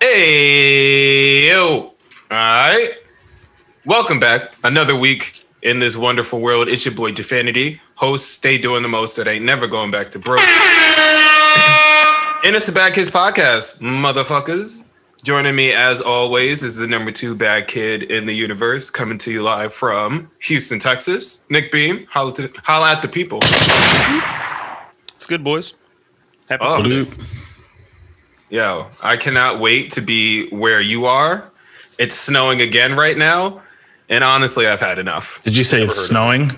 Hey, yo. All right. Welcome back. Another week in this wonderful world. It's your boy Definity, host, stay doing the most that ain't never going back to broke. and it's the Bad Kids Podcast, motherfuckers. Joining me as always is the number two bad kid in the universe, coming to you live from Houston, Texas. Nick Beam, holla, to, holla at the people. It's good, boys. Happy Oh. Sunday. Yo, I cannot wait to be where you are. It's snowing again right now. And honestly, I've had enough. Did you say it's snowing?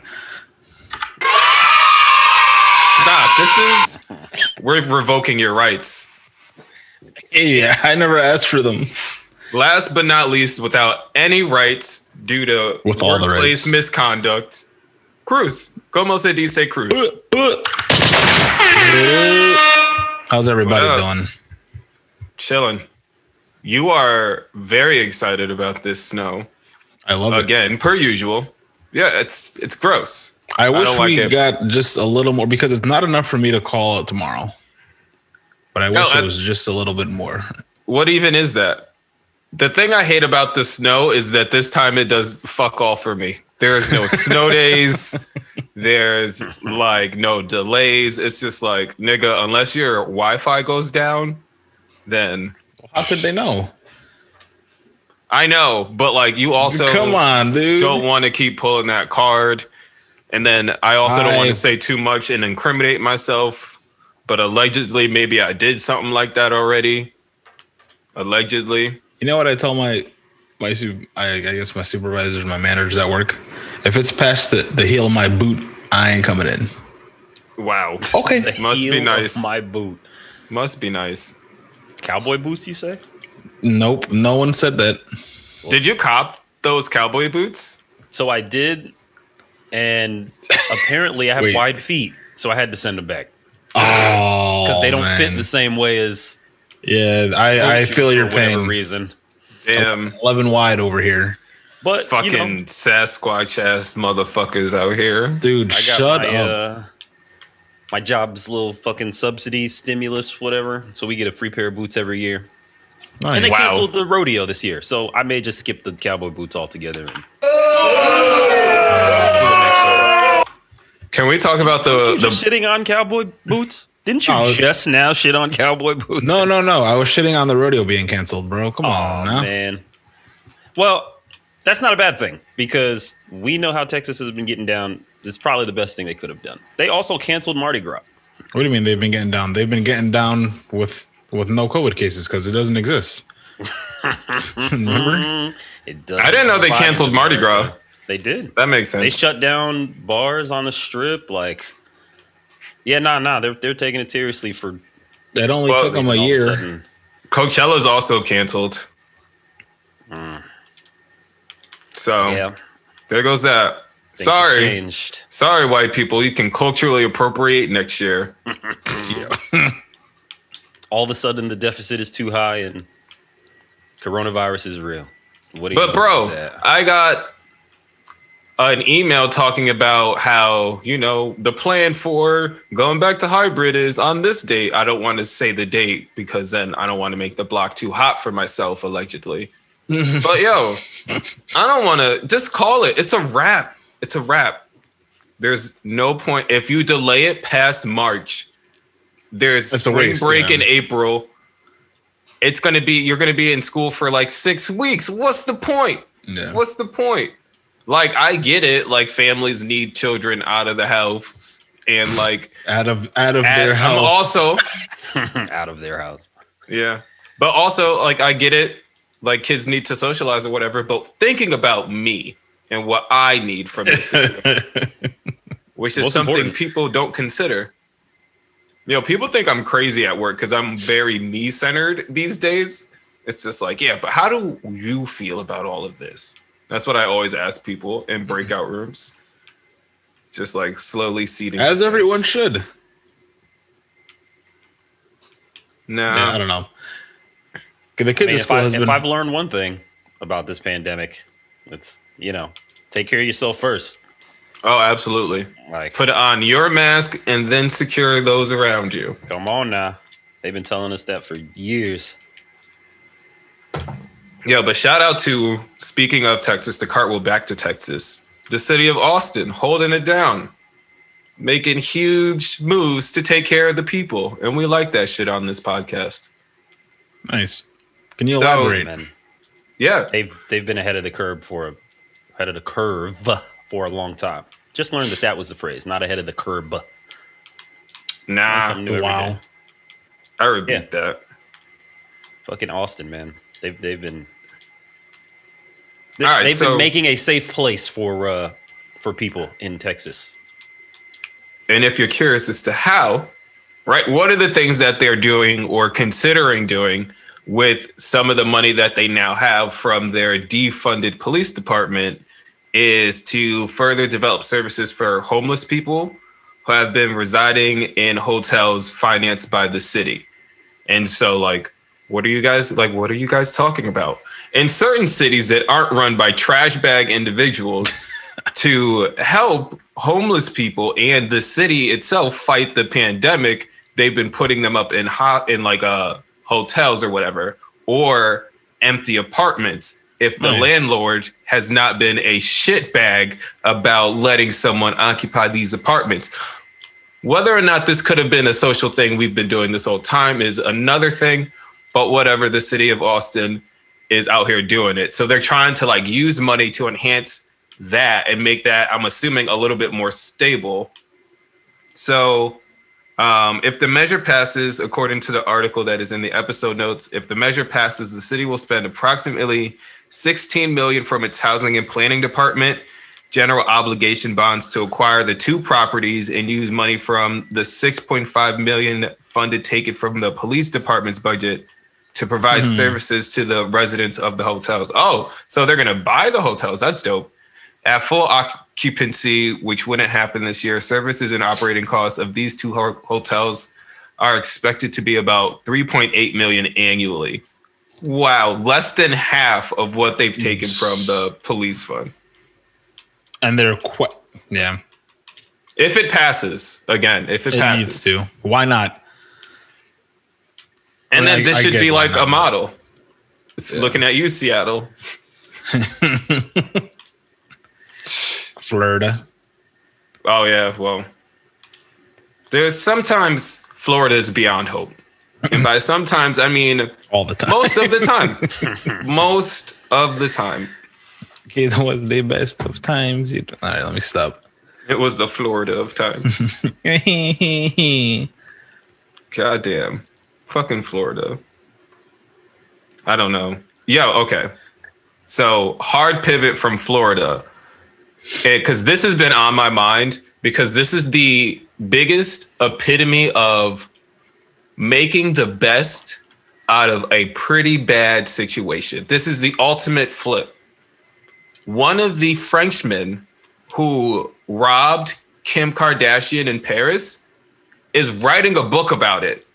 Stop. This is, we're revoking your rights. Yeah, I never asked for them. Last but not least, without any rights due to With all the workplace rights. misconduct, Cruz. Como se dice Cruz? How's everybody doing? Chilling. You are very excited about this snow. I love it. Again, per usual. Yeah, it's it's gross. I wish like we got just a little more because it's not enough for me to call it tomorrow. But I No, wish I- it was just a little bit more. What even is that? The thing I hate about the snow is that this time it does fuck all for me. There's no snow days. There's like no delays. It's just like, nigga, unless your Wi Fi goes down, then How could they know? I know, but like you also Come on, dude. don't want to keep pulling that card. And then I also don't want to say too much and incriminate myself. But allegedly, maybe I did something like that already. Allegedly. You know what I tell my my I, I guess my supervisors, my managers at work. If it's past the, the heel of my boot, I ain't coming in. Wow. Okay. The Must be heel of nice. My boot. Must be nice. Cowboy boots, you say? Nope. No one said that. Did you cop those cowboy boots? So I did, and apparently I have Wait. wide feet, so I had to send them back Oh, because they don't fit the same way as. Yeah, I, I shoes feel for your whatever pain. Reason, Damn, 11 wide over here. but fucking you know, Sasquatch ass motherfuckers out here. Dude, I got shut my, up. Uh, my job's little fucking subsidies, stimulus, whatever. So we get a free pair of boots every year. Nice. And they Wow. canceled the rodeo this year, so I may just skip the cowboy boots altogether. And Can we talk about you the just the? shitting on cowboy boots? Didn't you Oh, okay. just now shit on cowboy boots? no, no, no. I was shitting on the rodeo being canceled, bro. Come Oh on now. man. Well, that's not a bad thing because we know how Texas has been getting down. It's probably the best thing they could have done. They also canceled Mardi Gras. What do you mean they've been getting down? They've been getting down with with no COVID cases because it doesn't exist. Remember? Mm, It does. I didn't know they canceled Mardi Gras. They did. That makes sense. They shut down bars on the strip. Like, yeah, nah, nah. They're they're taking it seriously for That only Well, took them a year. sudden- Coachella's also canceled. So Yeah, there goes that. Things Sorry, changed. sorry, white people. You can culturally appropriate next year. All of a sudden, the deficit is too high and coronavirus is real. What do you But bro. I got an email talking about how, you know, the plan for going back to hybrid is on this date. I don't want to say the date because then I don't want to make the block too hot for myself, allegedly. but yo, I don't want to just call it. It's a wrap. It's a wrap. There's no point if you delay it past March. There's It's a spring waste, break yeah. in April. It's gonna be you're gonna be in school for like six weeks. What's the point? Yeah. What's the point? Like I get it. Like families need children out of the house, and like Out of out of at- their I'm um, also out of their house. yeah, but also like I get it. Like kids need to socialize or whatever. But thinking about me and what I need from this, which is Most something important. people don't consider. You know, people think I'm crazy at work because I'm very me centered these days. It's just like, yeah, but how do you feel about all of this? That's what I always ask people in mm-hmm. breakout rooms. Just like slowly seating. As this. everyone should. no, Yeah, I don't know. 'Cause The I kids mean, at if, school I, has if. I've learned one thing about this pandemic, it's you know, take care of yourself first. oh, absolutely. Like, Put on your mask and then secure those around you. come on now. They've been telling us that for years. Yeah, but shout out to speaking of Texas, the cartwheel back to Texas, the city of Austin holding it down, making huge moves to take care of the people, and we like that shit on this podcast. Nice. Can you So- elaborate? Man, Yeah, they've they've been ahead of the curve for a, ahead of the curve for a long time. Just learned that that was the phrase, not ahead of the curb. Learn nah, something new every wow. I repeat Yeah. that. Fucking Austin, man. They've they've been they, All right, have so- been making a safe place for uh for people in Texas. And if you're curious as to how, right, what are the things that they're doing or considering doing with some of the money that they now have from their defunded police department is to further develop services for homeless people who have been residing in hotels financed by the city. And so, like, what are you guys like? What are you guys talking about? In certain cities that aren't run by trash bag individuals, to help homeless people and the city itself fight the pandemic, they've been putting them up in hot in like uh hotels or whatever, or empty apartments. If the Nice. landlord has not been a shitbag about letting someone occupy these apartments. Whether or not this could have been a social thing we've been doing this whole time is another thing, but whatever, the city of Austin is out here doing it. So they're trying to like use money to enhance that and make that, I'm assuming, a little bit more stable. So um, if the measure passes, according to the article that is in the episode notes, if the measure passes, the city will spend approximately 16 million from its housing and planning department general obligation bonds to acquire the two properties and use money from the 6.5 million funded taken from the police department's budget to provide hmm. services to the residents of the hotels. Oh, so they're going to buy the hotels. That's dope. At full occupancy, which wouldn't happen this year, services and operating costs of these two ho- hotels are expected to be about 3.8 million annually. Wow, less than half of what they've taken from the police fund. And they're quite yeah. If it passes, again, if it, It passes. needs to. Why not? And I then mean, this I- should be like not. a model. It's looking at you, Seattle. Florida. Oh yeah, well. There's sometimes Florida is beyond hope. And by sometimes I mean All the time. most of the time. most of the time. Okay, It was the best of times. It- All right, let me stop. It was the Florida of times. Goddamn. Fucking Florida. I don't know. Yeah, okay. So hard pivot from Florida. Because this has been on my mind because this is the biggest epitome of making the best out of a pretty bad situation. This is the ultimate flip. One of the Frenchmen who robbed Kim Kardashian in Paris is writing a book about it.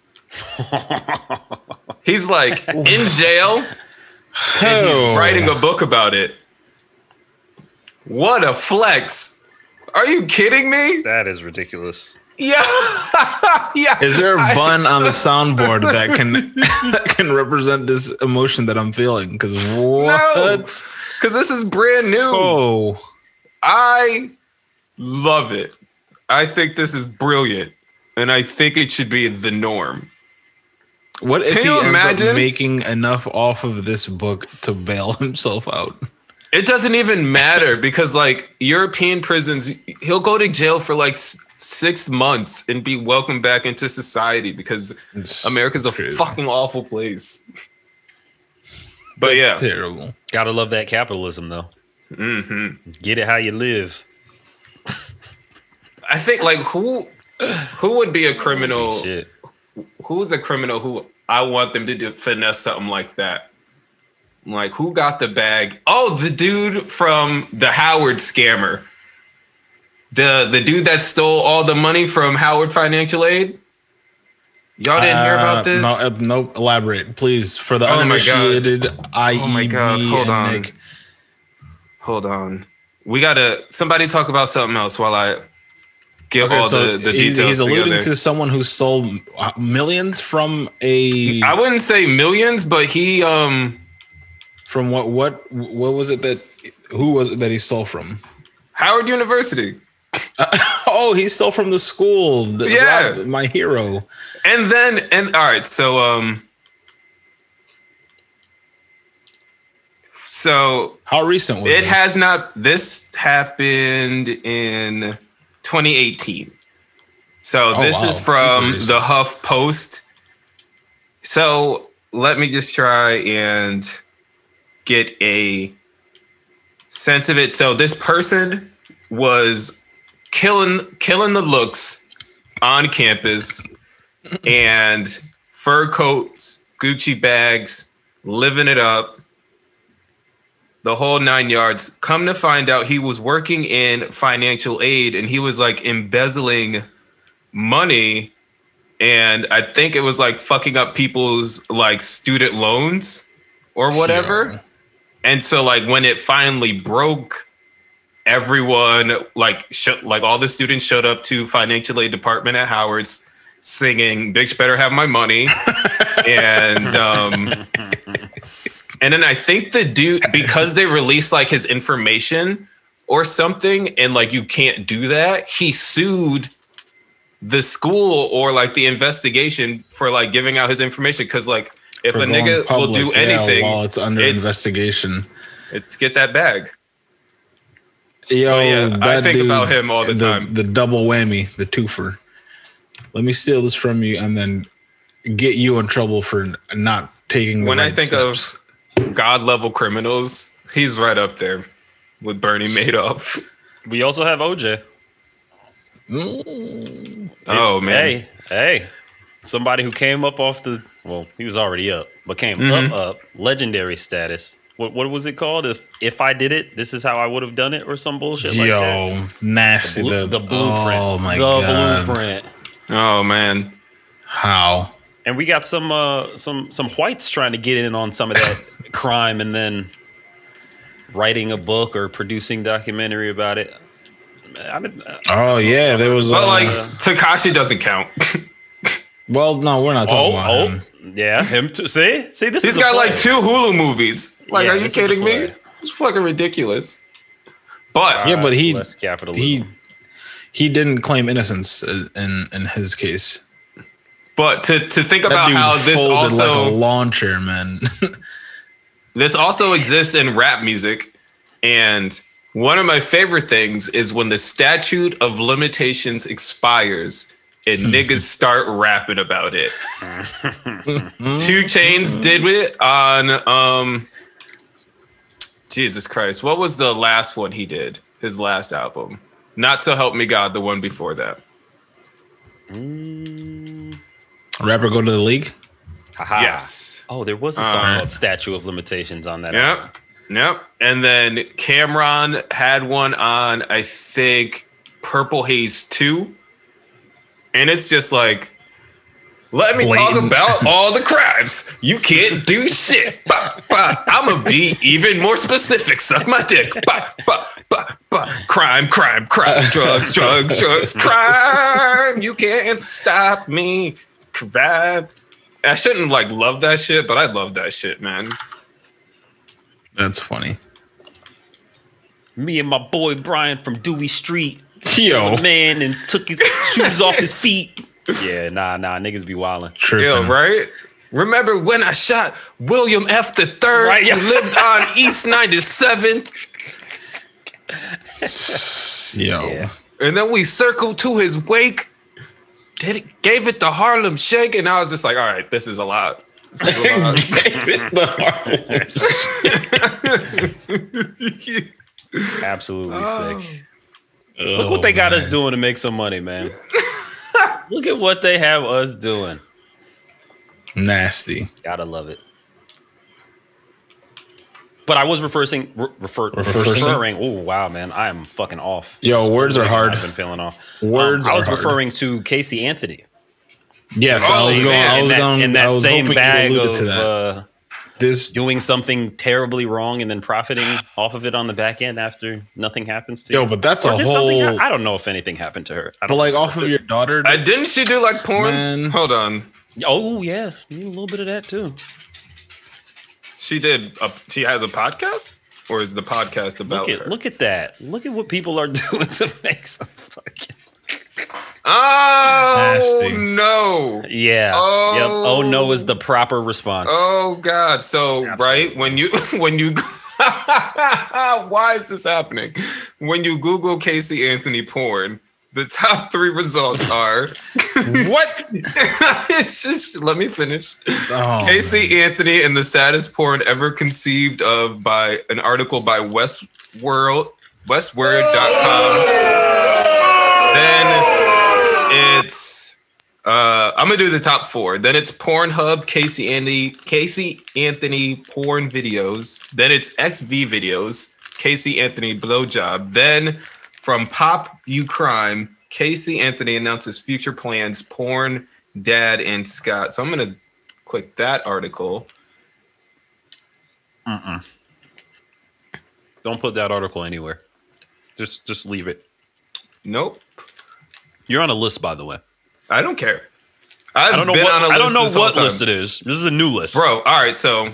He's like in jail and he's writing a book about it. What a flex. Are you kidding me? That is ridiculous. Yeah. yeah. Is there a I- bun on the soundboard that can that can represent this emotion that I'm feeling? Because what? Because this is brand new. Oh, I love it. I think this is brilliant. And I think it should be the norm. what if Can he you ends imagine? up making enough off of this book to bail himself out? It doesn't even matter because, like, European prisons, he'll go to jail for like six months and be welcomed back into society because It's America's a crazy. fucking awful place. But yeah, terrible. Gotta love that capitalism though. hmm Get it how you live. I think like who who would be a criminal? Who's a criminal who I want them to do finesse something like that? Like who got the bag? Oh, the dude from the Howard scammer. The the dude that stole all the money from Howard Financial Aid. Y'all didn't hear Uh, about this? No, uh, no, elaborate, please. For the Oh uninitiated, I.e. Oh my God, hold on. Nick. Hold on. We gotta somebody talk about something else while I get Okay, all so the, the he's, details he's alluding to someone who stole uh, millions from a. I wouldn't say millions, but he um From what what what was it that who was it that he stole from? Howard University. oh, he's still from the school. The- Yeah. Rob- my hero. And then and all right, so um so How recent was it this? has not this happened in 2018. So Oh, this wow. is from the Huff Post. So let me just try and get a sense of it. So this person was killing killing the looks on campus and fur coats, Gucci bags, living it up, the whole nine yards. Come to find out, he was working in financial aid and he was like embezzling money. And I think it was like fucking up people's like student loans or whatever. Yeah. And so like when it finally broke, everyone like sh- like all the students showed up to financial aid department at Howard's singing "Bitch Better Have My Money," and um, and then I think the dude because they released like his information or something, and like you can't do that. He sued the school or like the investigation for like giving out his information because like if For a nigga will public, do yeah, anything, while it's under it's- investigation. it's get that bag. Yo, Oh, yeah, I think dude, about him all the time. The double whammy, the twofer. Let me steal this from you and then get you in trouble for not taking. The when I think steps. of god level criminals, he's right up there with Bernie Madoff. We also have OJ. Mm, Oh man, Hey, hey. Somebody who came up off the well, he was already up, but came Mhm. up up, legendary status. What what was it called? If if I did it, this is how I would have done it, or some bullshit like that. yo, nasty. Blu- The, the blueprint. Oh my the god! The blueprint. oh man. How? And we got some uh some some whites trying to get in on some of that crime and then writing a book or producing documentary about it. I mean, uh, Oh yeah, there was. But uh, like Tekashi doesn't count. well, no, we're not talking oh, about oh, him. Yeah, him too. See, see, this He's is a got like two Hulu movies. Like, Yeah, are you this is a kidding me? It's fucking ridiculous. But Yeah, but he- less. He he didn't claim innocence uh, in in his case. but to to think That about how this also like a lawn chair, man. This also exists in rap music. And one of my favorite things is when the statute of limitations expires and niggas start rapping about it. 2 Chainz did it on um Jesus Christ. What was the last one he did? His last album. Not to help me God, the one before that. Rap or go to the league. Haha. Yes. Oh, there was a song Uh, called "Statue of Limitations" on that. album. Yep. Yep. And then Cam'ron had one on, I think, Purple Haze 2. And it's just like, let me talk about all the crimes. You can't do shit. Bah, bah. I'm going to be even more specific. Suck my dick. Bah, bah, bah, bah. Crime, crime, crime. Drugs, drugs, drugs. Crime. You can't stop me. Crime. I shouldn't like love that shit, but I love that shit, man. That's funny. Me and my boy Brian from Dewey Street, Yo, the man, and took his shoes off his feet. Yeah, nah, nah, niggas be wildin'. tripping. Yeah, right? Remember when I shot William F. the third Right, yeah. who lived on East 97? Yo, Yeah. And then we circled to his wake, did it, gave it the Harlem Shake, and I was just like, all right, this is a lot. This is a lot. Absolutely Oh. sick. Look what they got us doing to make some money, man. Look at what they have us doing. Nasty. Gotta love it. But I was reversing, re- refer, Reversing? referring. Oh wow, man, I am fucking off. Yo, This words are hard. I've been feeling off. Words Um, I was hard. referring to Casey Anthony. Yes, Oh, I was going. man, I in that, going. in I that was same bag of to that. uh, this doing something terribly wrong and then profiting off of it on the back end after nothing happens to you. yo, but that's Or a did something whole. hap- I don't know if anything happened to her. I But don't like off of your daughter. I, didn't she do like porn? Man. Hold on. oh yeah, need a little bit of that too. She did. A, she has a podcast, or is the podcast about Look at her? look at that. Look at what people are doing to make some fucking oh Nasty. no! Yeah. Oh. Yep. Oh no is the proper response. Oh God! So Absolutely. right when you when you why is this happening? When you Google Casey Anthony porn, the top three results are. what? it's just let me finish. Oh, Casey Anthony and the saddest porn ever conceived of by an article by Westworld, Westword.com. Then it's uh I'm gonna do the top four. Then it's Pornhub, Casey Anthony, Casey Anthony porn videos. Then it's XV videos, Casey Anthony blowjob. Then from Pop You Crime, Casey Anthony announces future plans, porn, dad, and Scott. So I'm gonna click that article. Mm-mm. Don't put that article anywhere. Just just leave it. Nope. You're on a list, by the way. I don't care. I've I don't know been what on a I don't list know what list it is. This is a new list. Bro, all right, so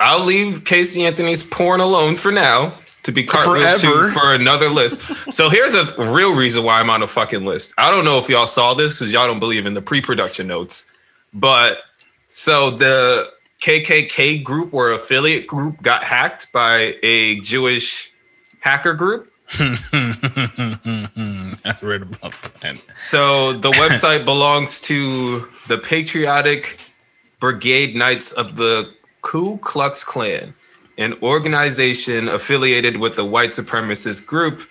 I'll leave Casey Anthony's porn alone for now to be cartwheeled to for another list. so here's a real reason why I'm on a fucking list. I don't know if y'all saw this because y'all don't believe in the pre-production notes, but so the KKK group or affiliate group got hacked by a Jewish hacker group. I read about that. So the website belongs to the Patriotic Brigade Knights of the Ku Klux Klan, an organization affiliated with the white supremacist group.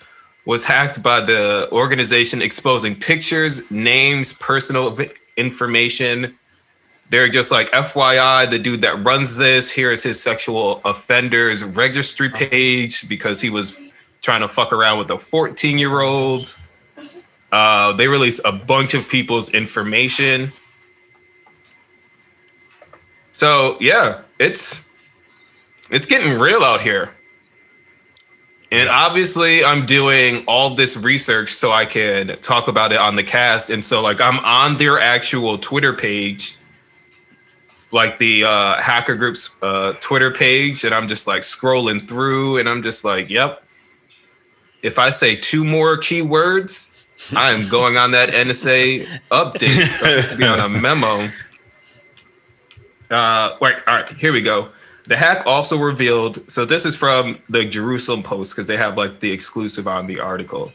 Was hacked by the organization exposing pictures, names, personal information. They're just like, FYI, the dude that runs this, here is his sexual offenders registry page because he was trying to fuck around with a 14 year old. Uh, they released a bunch of people's information. So yeah, it's it's getting real out here. And obviously, I'm doing all this research so I can talk about it on the cast. And so, like, I'm on their actual Twitter page, like the uh, hacker group's uh, Twitter page, and I'm just like scrolling through, and I'm just like, yep. If I say two more keywords, I am going on that NSA update, be on a memo. Uh, wait, all right, here we go. The hack also revealed. So this is from the Jerusalem Post because they have like the exclusive on the article.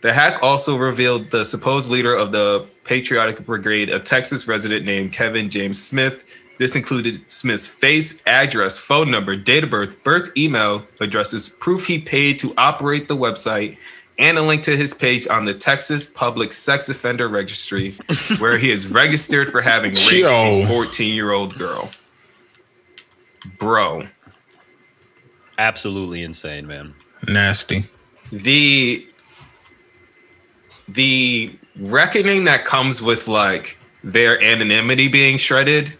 The hack also revealed the supposed leader of the Patriotic Brigade, a Texas resident named Kevin James Smith. This included Smith's face, address, phone number, date of birth, birth email addresses, proof he paid to operate the website, and a link to his page on the Texas Public Sex Offender Registry, where he is registered for having raped Yo. a 14 year old girl. Bro, Absolutely insane, man. Nasty. the the reckoning that comes with like their anonymity being shredded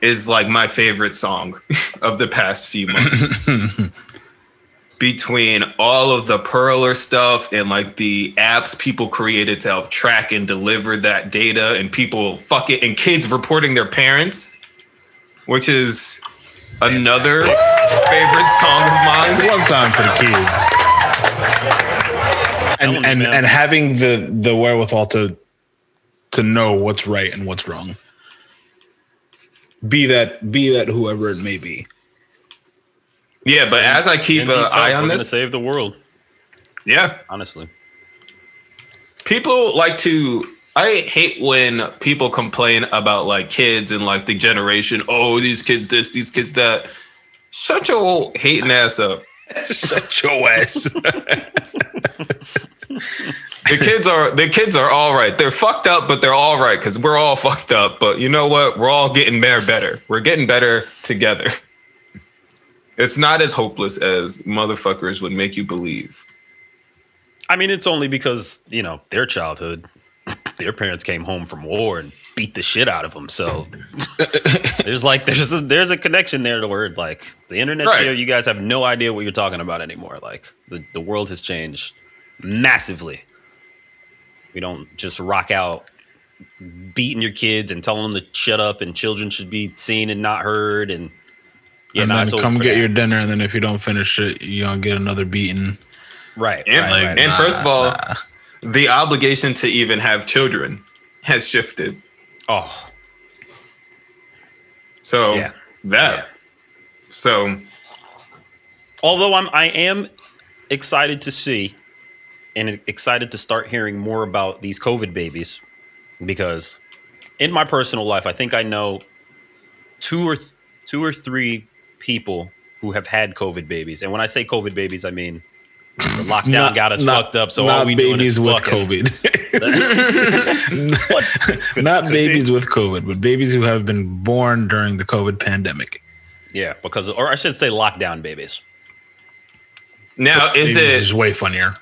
is like my favorite song of the past few months. Between all of the Parler stuff and like the apps people created to help track and deliver that data, and people fuck it, and kids reporting their parents, which is another favorite song of mine. One time for the kids. And and and having the the wherewithal to to know what's right and what's wrong. Be that be that whoever it may be. Yeah, but as I keep an NT's eye on we're gonna this, save the world. yeah, Honestly, people like to i hate when people complain about like kids and like the generation oh these kids this these kids that. Shut your old hating ass up. Shut your ass. the kids are the kids are all right. They're fucked up but they're all right because we're all fucked up but you know what? We're all getting better better. We're getting better together it's not as hopeless as motherfuckers would make you believe I mean, it's only because you know their childhood, their parents came home from war and beat the shit out of them. So there's like there's a, there's a connection there to where like the internet's Right. here. You guys have no idea what you're talking about anymore. Like the the world has changed massively. We don't just rock out beating your kids and telling them to shut up and children should be seen and not heard and Yeah, and no, then over come get that. your dinner, and then if you don't finish it, you're gonna get another beating. right. And, right, like, right. and nah, first of all, nah. the obligation to even have children has shifted. oh, So Yeah. that. Yeah. So although I'm I am excited to see and excited to start hearing more about these COVID babies because in my personal life, I think I know two or th- two or three people who have had COVID babies, and when I say COVID babies, I mean the lockdown got us fucked up. So all we doing is with fucking. COVID. What? not could be. babies with COVID, but babies who have been born during the COVID pandemic. Yeah, because or I should say lockdown babies. now is Babies it is way funnier.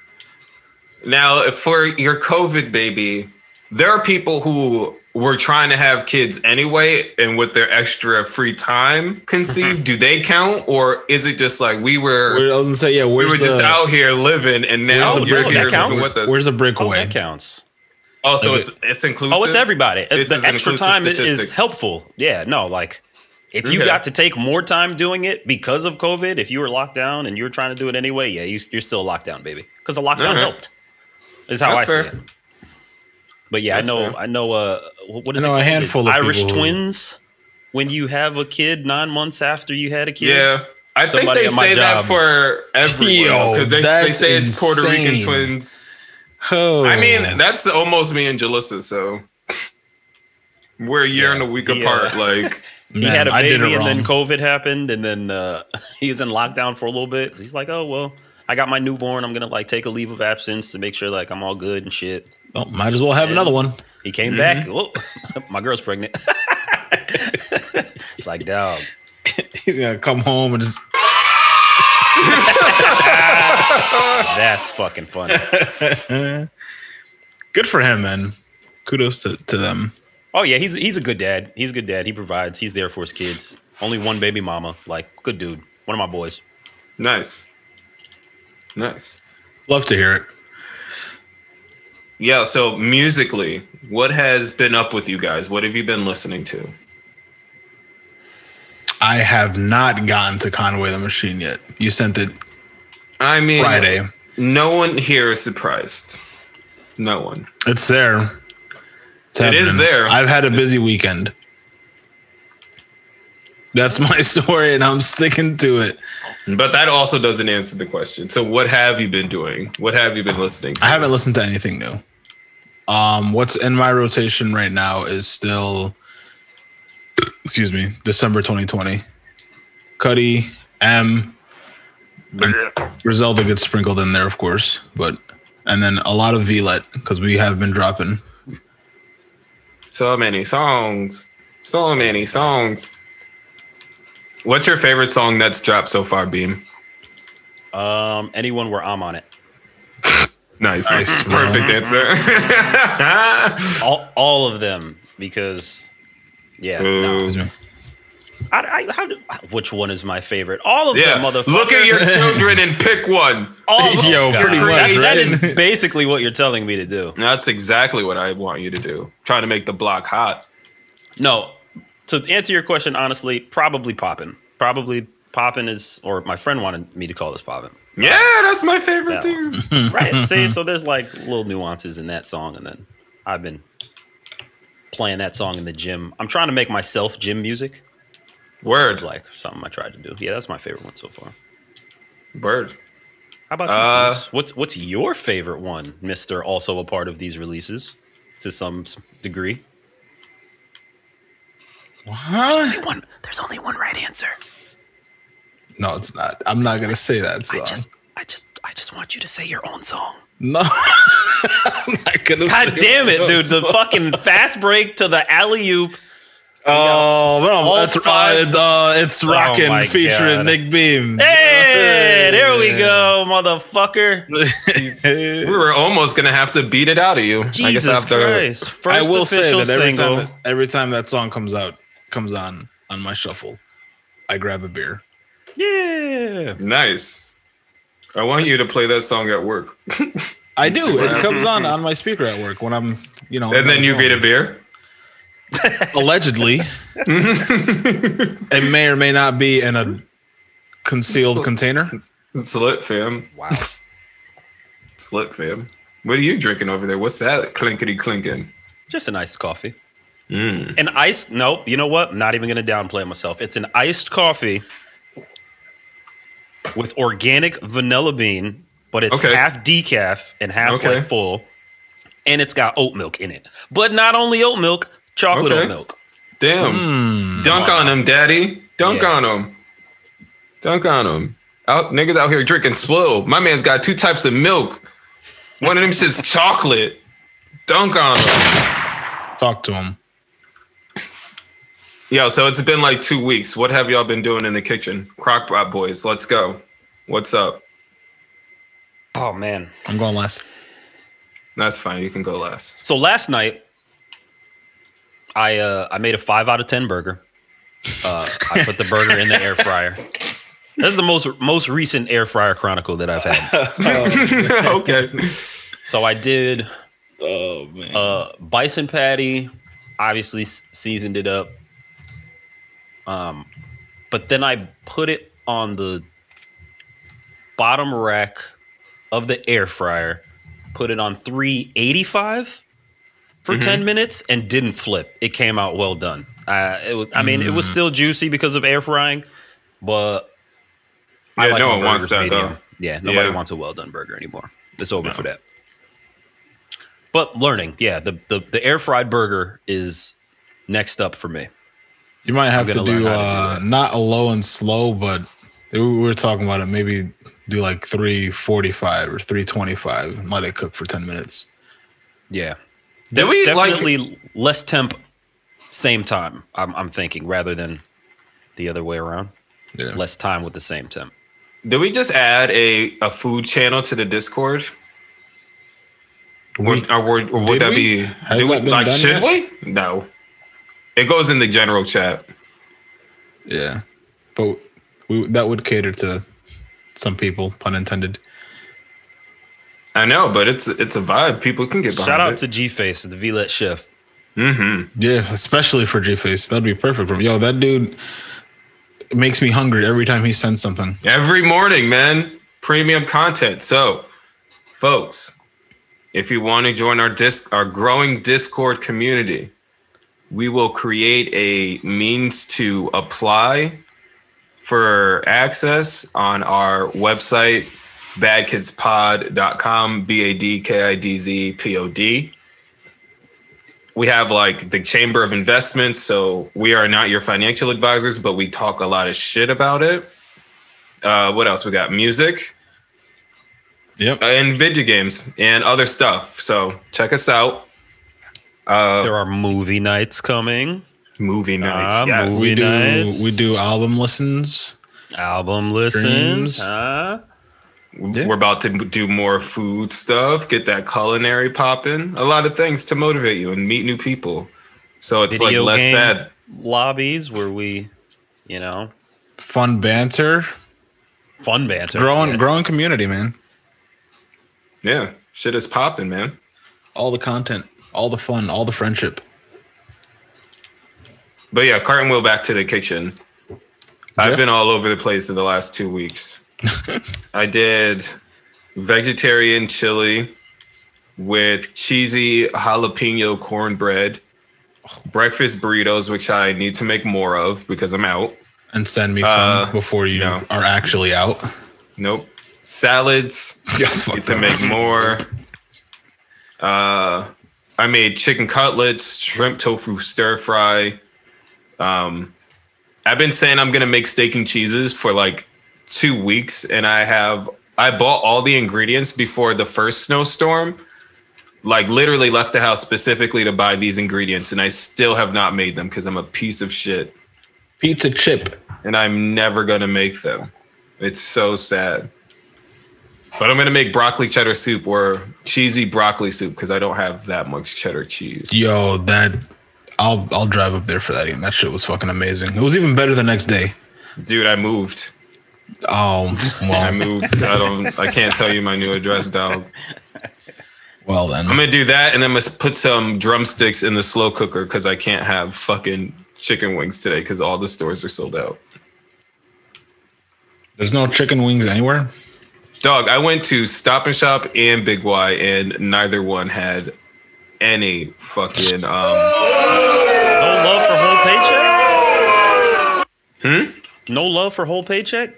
now for your COVID baby? There are people who were trying to have kids anyway, and with their extra free time conceived, mm-hmm. do they count, or is it just like we were? I was gonna say, yeah, we were the, just out here living, and now where's the you're brick? here that counts? living with us. Where's the Oh, breakaway? that counts. oh, so Is it's it's inclusive. Oh, it's everybody. It's the extra inclusive time is helpful. Yeah, no, like if you Okay. got to take more time doing it because of COVID, if you were locked down and you were trying to do it anyway, yeah, you, you're still locked down, baby. Because the lockdown Alright. helped. Is how That's I fair. see it. But yeah, That's I know. fair. I know. Uh, what is I know it a handful of Irish people twins. When you have a kid nine months after you had a kid, Yeah. I think they say that for everyone Yo, because they, they say it's Puerto Rican twins. Oh, I mean, that's almost me and Jalissa, so we're a year Yeah, and a week apart. uh, Like, he had a baby and then. COVID happened, and then uh, he was in lockdown for a little bit. He's like, "Oh well, I got my newborn. I'm gonna like take a leave of absence to make sure like I'm all good and shit." Oh, might as well have And- another one. He came Mm-hmm. back. Oh, my girl's pregnant. it's like, dog. He's gonna come home and just That's fucking funny. good for him, man. Kudos to, to them. Oh yeah, he's he's a good dad. He's a good dad. He provides. He's there for his kids. Only one baby mama. Like, good dude. One of my boys. nice. Nice. Love to hear it. Yeah, so musically, what has been up with you guys? What have you been listening to? I have not gotten to Conway the Machine yet. You sent it I mean, Friday. no one here is surprised. No one. It's there. It's It is there. I've had a busy weekend. That's my story, and I'm sticking to it. But that also doesn't answer the question. So, what have you been doing? What have you been listening to? I haven't listened to anything new. Um, what's in my rotation right now is still, excuse me, December 2020. Cuddy, M, Griselda gets sprinkled in there, of course, but and then a lot of VLET because we have been dropping. So many songs. So many songs. What's your favorite song that's dropped so far, Beam? Um, anyone where I'm on it. Nice. Nice. Perfect mm-hmm. answer. Mm-hmm. All all of them because yeah. No. I, I, how do, which one is my favorite? All of Yeah. them, motherfucker. Look at your children and pick one. All of them. Yo, God. pretty much, That- That right? is basically what you're telling me to do. That's exactly what I want you to do. Trying to make the block hot. No, to answer your question honestly, probably poppin. Probably poppin is, or my friend wanted me to call this poppin. Yeah, that's my favorite Yeah. too. Right. See, so there's like little nuances in that song, and then I've been playing that song in the gym. I'm trying to make myself gym music. Word. Like something I tried to do. Yeah, that's my favorite one so far. Word. How about you? Uh, Bruce? what's what's your favorite one, Mister? Also a part of these releases to some degree. What? One. There's only one right answer. No, it's not. I'm not gonna say that song. I just, I just, I just want you to say your own song. no, I'm not gonna. God say damn it, my dude! The fucking fast break to the alley oop. Oh, no, all that's, five- uh, it's rocking my featuring God. Nick Beam. Hey, there we go, motherfucker. We were almost gonna have to beat it out of you. Jesus Christ! I First will say official that every single. time that, every time that song comes out, comes on on my shuffle, I grab a beer. Yeah. Nice. I want you to play that song at work. I do. It comes on on my speaker at work when I'm, you know. and then you get a beer. allegedly. it may or may not be in a concealed container. It's lit, fam. Wow. It's lit, fam. What are you drinking over there? What's that clinkety clinking? Just an iced coffee. Mm. An iced nope, you know what? I'm not even gonna downplay myself. It's an iced coffee with organic vanilla bean, but it's Okay. half decaf and half Okay. like full. And it's got oat milk in it. But not only oat milk, chocolate Okay. oat milk. Damn. Hmm. Dunk on him, daddy. Dunk Yeah. on him. Dunk on him. Out niggas out here drinking slow. My man's got two types of milk. One of them shit's chocolate. Dunk on him. Talk to him. Yo, so it's been like two weeks. What have y'all been doing in the kitchen? Crockpot boys, let's go. What's up? Oh man. I'm going last. That's fine. You can go last. So last night, I uh, I made a five out of ten burger. Uh, I put the burger in the air fryer. This is the most most recent air fryer chronicle that I've had. okay. So I did Oh man. uh, bison patty, obviously seasoned it up. Um, but then I put it on the bottom rack of the air fryer, put it on 385 for 10 minutes and didn't flip. It came out well done. Uh, it was, I mean, it was still juicy because of air frying, but I Yeah, like no one wants that medium. though. Yeah, nobody Yeah. wants a well done burger anymore. It's over for that. But learning, yeah, the, the the air fried burger is next up for me. You might have to do, how to do uh, not a low and slow, but we were talking about it. Maybe do like 345 or 325 and let it cook for 10 minutes. Yeah, Did we like definitely less temp, same time. I'm I'm thinking rather than the other way around. Yeah. Less time with the same temp. did we just add a, a food channel to the Discord? Or, We- or, would- or would that we? be Has do we- been like done should yet? we? No. It goes in the general chat. yeah. But we, that would cater to some people, pun intended. I know, but it's it's a vibe. People can get behind Shout out it. to G Face, the V-Let chef. mm-hmm. Yeah, especially for G Face. That'd be perfect for him. Yo, that dude makes me hungry every time he sends something. Every morning, man. Premium content. So, folks, if you want to join our disc our growing Discord community, we will create a means to apply for access on our website, badkidspod.com, B-A-D-K-I-D-Z-P-O-D. We have like the Chamber of Investments, so we are not your financial advisors, but we talk a lot of shit about it. Uh, what else? We got music Yep. and video games and other stuff. So check us out. Uh, There are movie nights coming, movie nights. Ah, yes. movie we do nights. we do album listens. album listens. Streams. Huh? Yeah. We're about to do more food stuff, get that culinary popping. A lot of things to motivate you and meet new people. So it's Video like less game sad. lobbies where we, you know, Fun banter. fun banter. Growing Yeah. growing community, man. Yeah, shit is popping, man. All the content, all the fun, all the friendship. But yeah, carton wheel back to the kitchen. I've been all over the place in the last two weeks. I did vegetarian chili with cheesy jalapeno cornbread, breakfast burritos, which I need to make more of because I'm out. And send me some Uh, before you no. are actually out. Nope. Salads, Yes, need to make more. Uh, I made chicken cutlets, shrimp tofu stir fry. Um, I've been saying I'm gonna make steak and cheeses for like two weeks, and I have I bought all the ingredients before the first snowstorm. Like literally left the house specifically to buy these ingredients, and I still have not made them because I'm a piece of shit, Pizza chip. and I'm never gonna make them. It's so sad. But I'm gonna make broccoli cheddar soup or cheesy broccoli soup because I don't have that much cheddar cheese. Yo, that I'll I'll drive up there for that. That shit was fucking amazing. It was even better the next day. Dude, I moved. Oh I well, moved. I don't. I can't tell you my new address, dog. well then. I'm gonna do that, and then I'm gonna put some drumsticks in the slow cooker because I can't have fucking chicken wings today because all the stores are sold out. There's no chicken wings anywhere. Dog, I went to Stop and Shop and Big Y, and neither one had any fucking um. No love for whole paycheck. Hmm. No love for whole paycheck.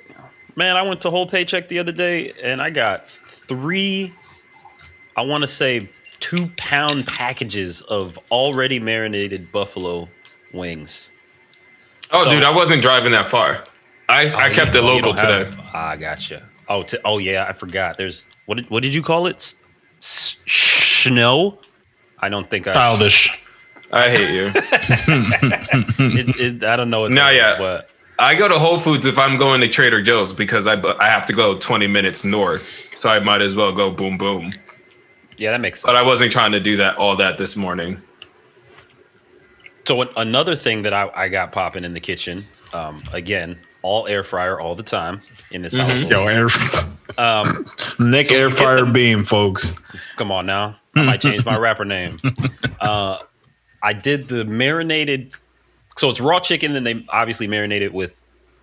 Man, I went to whole paycheck the other day, and I got three. I want to say two pound packages of already marinated buffalo wings. Oh, So- dude, I wasn't driving that far. I, I kept it Oh, local have today. it. Ah, I gotcha. Oh, t- oh yeah, I forgot. There's what? Did, what did you call it? S- s- snow? I don't think I. Childish. I hate you. It, it, I don't know. What No, yeah. But I go to Whole Foods if I'm going to Trader Joe's because I I have to go 20 minutes north, so I might as well go boom boom. yeah, that makes sense. But I wasn't trying to do that all that this morning. So an- another thing that I, I got popping in the kitchen, um, again, all air fryer all the time in this house. Yo, air. Um, Nick air fryer beam, folks. come on now, I might change my rapper name. Uh, I did the marinated, so it's raw chicken, and they obviously marinate it with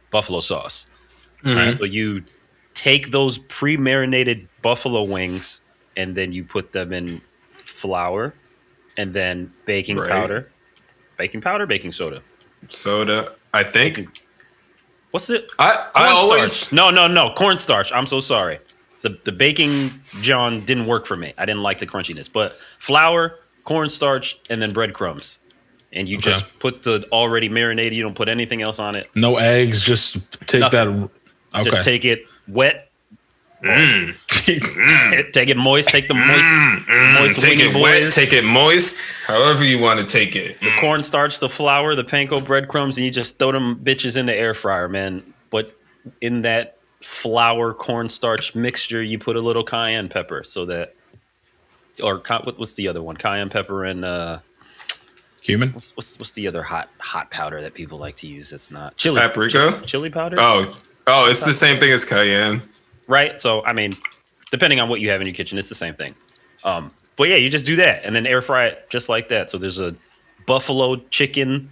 buffalo sauce. Right? So you take those pre-marinated buffalo wings, and then you put them in flour, and then baking Right. powder, baking powder, baking soda. Soda, I think. What's it? I I always no, no, no, cornstarch. I'm so sorry. The the baking John didn't work for me. I didn't like the crunchiness. But flour, cornstarch, and then breadcrumbs, and you Okay. just put the already marinated. You don't put anything else on it. No eggs. Just take Nothing. that. Okay. Just take it wet. Mm. take it moist. Take the moist, moist take wingy it wet, take it moist, however you want to take it. the cornstarch, the flour, the panko breadcrumbs, and you just throw them bitches in the air fryer, man. But in that flour cornstarch mixture, you put a little cayenne pepper so that, or what's the other one? Cayenne pepper and uh, Human. what's, what's what's the other hot hot powder that people like to use? It's not chili. Paprika? Chili, chili powder. Oh, oh, it's the same thing as cayenne. Right? So I mean, depending on what you have in your kitchen, it's the same thing. Um, but yeah, you just do that and then air fry it just like that. So there's a buffalo chicken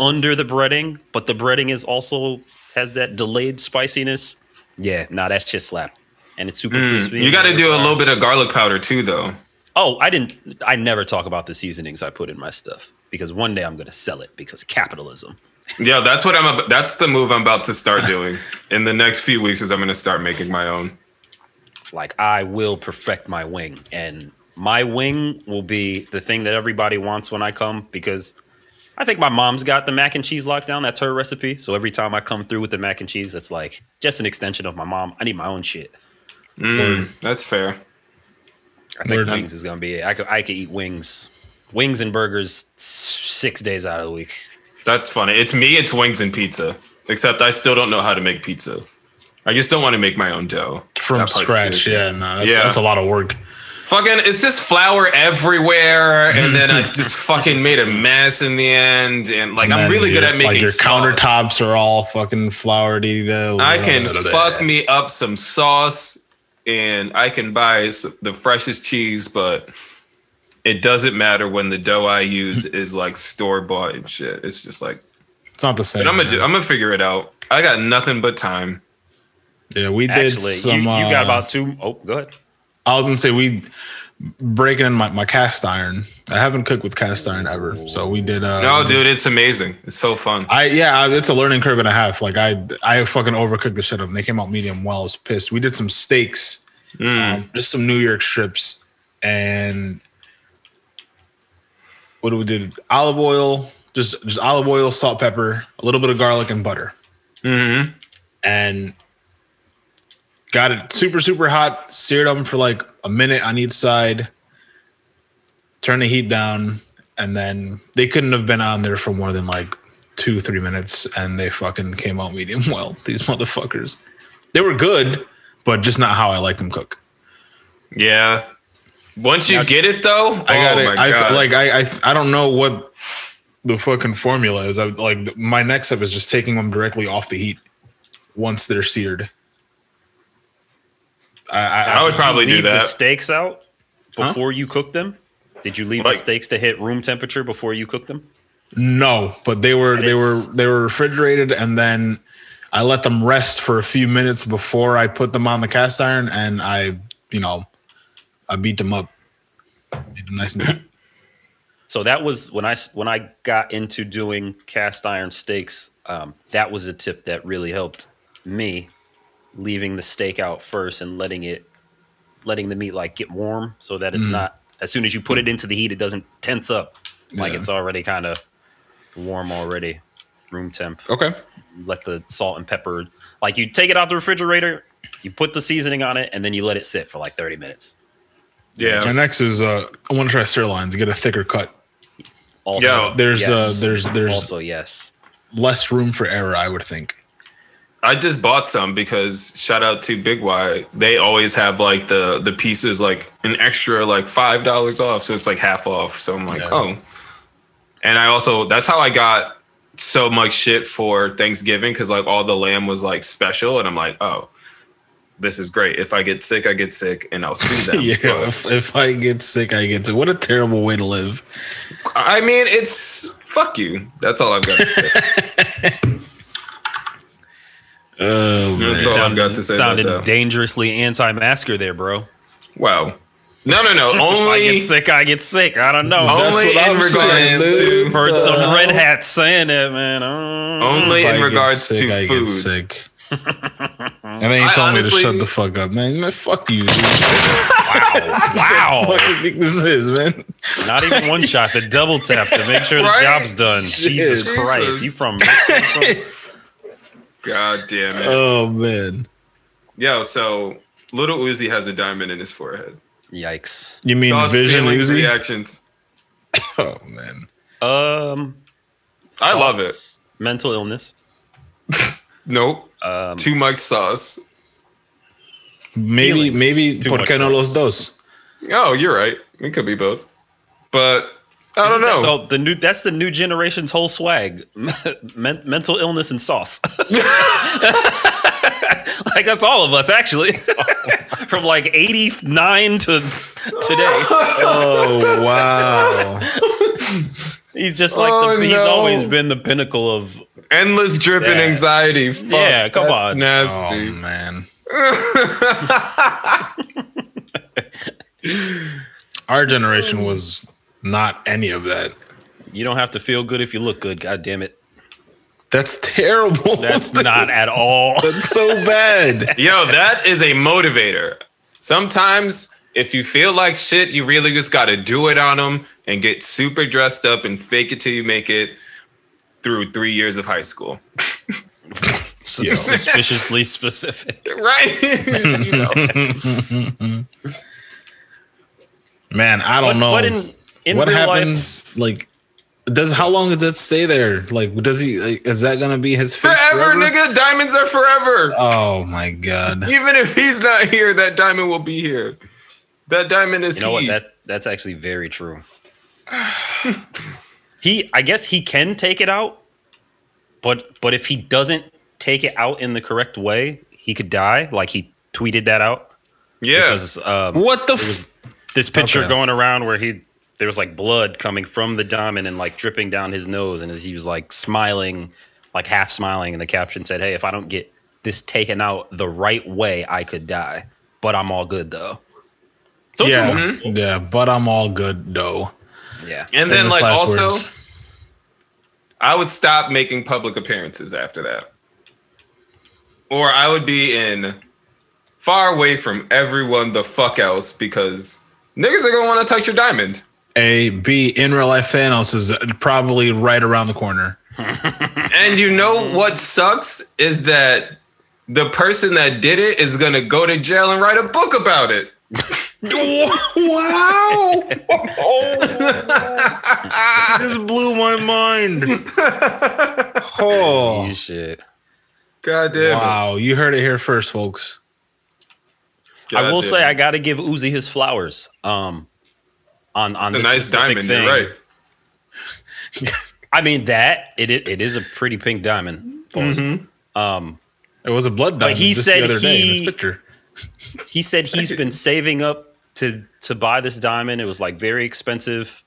under the breading, but the breading is also has that delayed spiciness. Yeah, nah, that's just slap, and it's super crispy. Mm, You got to do a little bit of garlic powder too, though. Oh, I didn't. I never talk about the seasonings I put in my stuff because one day I'm going to sell it because capitalism. Yeah, that's what I'm. About, that's the move I'm about to start doing in the next few weeks. Is I'm going to start making my own. like I will perfect my wing and my wing will be the thing that everybody wants when I come because I think my mom's got the mac and cheese lockdown. That's her recipe. So every time I come through with the mac and cheese, it's like just an extension of my mom. I need my own shit. Mm, that's fair. I think Word. wings is gonna be it. I could I could eat wings, wings and burgers six days out of the week. That's funny. It's me. It's wings and pizza. Except I still don't know how to make pizza. I just don't want to make my own dough From scratch. good. Yeah, no, that's, Yeah. that's a lot of work. Fucking, it's just flour everywhere, and then I just fucking made a mess in the end. And like, And I'm really good at making like your sauce. countertops are all fucking floury. Though. I can fuck me up some sauce, and I can buy the freshest cheese, but it doesn't matter when the dough I use is like store bought and shit. It's just like, It's not the same. but I'm gonna do, I'm gonna figure it out. I got nothing but time. yeah, we did Actually, some. you, you got uh, about two oh go ahead. I was gonna say we breaking in my, my cast iron. I haven't cooked with cast iron ever, so we did. Uh, No, dude, it's amazing. It's so fun. I yeah, it's a learning curve and a half. Like I I fucking overcooked the shit up. And they came out medium well. I was pissed. We did some steaks, Mm. um, just some New York strips, and what do we did? Olive oil, just just olive oil, salt, pepper, a little bit of garlic and butter, hmm and got it super super hot. Seared them for like a minute on each side. Turn the heat down, and then they couldn't have been on there for more than like two three minutes, and they fucking came out medium well. These motherfuckers, they were good, but just not how I like them cook. Yeah. Once you Now- get it though, I got oh it. my I God. like I, I I don't know what the fucking formula is. I like my next step is just taking them directly off the heat once they're seared. I I, I would probably do leave the that. steaks out Huh? before you cook them? Did you leave Like- the steaks to hit room temperature before you cook them? no, but they were That they is- were they were refrigerated and then I let them rest for a few minutes before I put them on the cast iron, and I, you know, I beat them up. Made them nice and So that was when I when I got into doing cast iron steaks. Um, that was a tip that really helped me, leaving the steak out first and letting it, letting the meat like get warm, so that it's Mhm. not as soon as you put it into the heat, it doesn't tense up, like Yeah. it's already kind of warm already, room temp. Okay. Let the salt and pepper, like you take it out the refrigerator, you put the seasoning on it, and then you let it sit for like thirty minutes. Yeah. My next is uh, I want to try sirloin to get a thicker cut. Also, Yo, There's uh, there's there's also yes. less room for error, I would think. I just bought some because shout out to Big Y. They always have like the the pieces like an extra like five dollars off, so it's like half off. So I'm like, Yeah. oh. And I also that's how I got so much shit for Thanksgiving because like all the lamb was like special, and I'm like, oh, this is great. If I get sick, I get sick, and I'll sue them. yeah. But, If, if I get sick, I get sick. What a terrible way to live. I mean, it's fuck you. That's all I've got to say. Oh That's man. all I've got to say about Sounded that. dangerously anti-masker there, bro. wow. No, no, no. I Only get sick. I get sick. I don't know. That's only in I'm regards saying, to dude. Heard some red hats saying that, man. Uh, only If I in get regards sick, to I food. Get sick. and then you I told honestly- me to shut the fuck up, man. Man, fuck you. Dude. wow. What do you think this is, man? Not even one shot. The double tap to make sure the job's done. Jesus Jesus. Christ. You from, God damn it. Oh man. Yo, so Lil Uzi has a diamond in his forehead. Yikes. You mean Thoughts, Vision feelings, Uzi? reactions. Oh man. Um I love it. Mental illness. Nope. Um Too much sauce. Maybe Feelings. maybe Too por much qué no los dos? Oh, you're right. It could be both. But I don't know. Oh, the new that's the new generation's whole swag. Men- mental illness and sauce. like that's all of us actually. From like 89 to today. Oh wow. He's just like Oh, the, he's no. always been the pinnacle of Endless dripping Yeah. anxiety. Fuck, Yeah, come that's on. Nasty. Oh man. Our generation was not any of that. you don't have to feel good if you look good, god damn it. That's terrible. That's not at all. That's so bad. Yo, that is a motivator. Sometimes if you feel like shit, you really just got to do it on them and get super dressed up and fake it till you make it through three years of high school. Yo. Suspiciously specific. Right? Man, I don't But, know. but in, in what real happens? Like, does how long does that stay there? Like, does he? Like, is that gonna be his face forever, nigga. Diamonds are forever. Oh my god. Even if he's not here, that diamond will be here. That diamond is You know what? That that's actually very true. he, I guess he can take it out, but but if he doesn't take it out in the correct way, he could die. Like he tweeted that out yeah. because um, What the? F- this picture Okay. going around where he there was like blood coming from the diamond and like dripping down his nose, and he was like smiling, like half smiling, and the caption said, "Hey, if I don't get this taken out the right way, I could die, but I'm all good though." So it's yeah, remarkable. yeah. But I'm all good though. Yeah. and then, like, also, words. I would stop making public appearances after that. Or I would be in far away from everyone the fuck else because niggas are gonna want to touch your diamond. A B in real life Thanos is probably right around the corner. And you know what sucks is that the person that did it is gonna go to jail and write a book about it. wow! this blew my mind. Oh, You shit. God damn wow! You heard it here first, folks. it. I will say damn I got to give Uzi his flowers. Um, on on it's a nice diamond, thing. you're right. I mean that it it, it is a pretty pink diamond. Mm-hmm. Um, It was a blood diamond he just said the other day in he- this picture. He said he's been saving up to to buy this diamond. It was like very expensive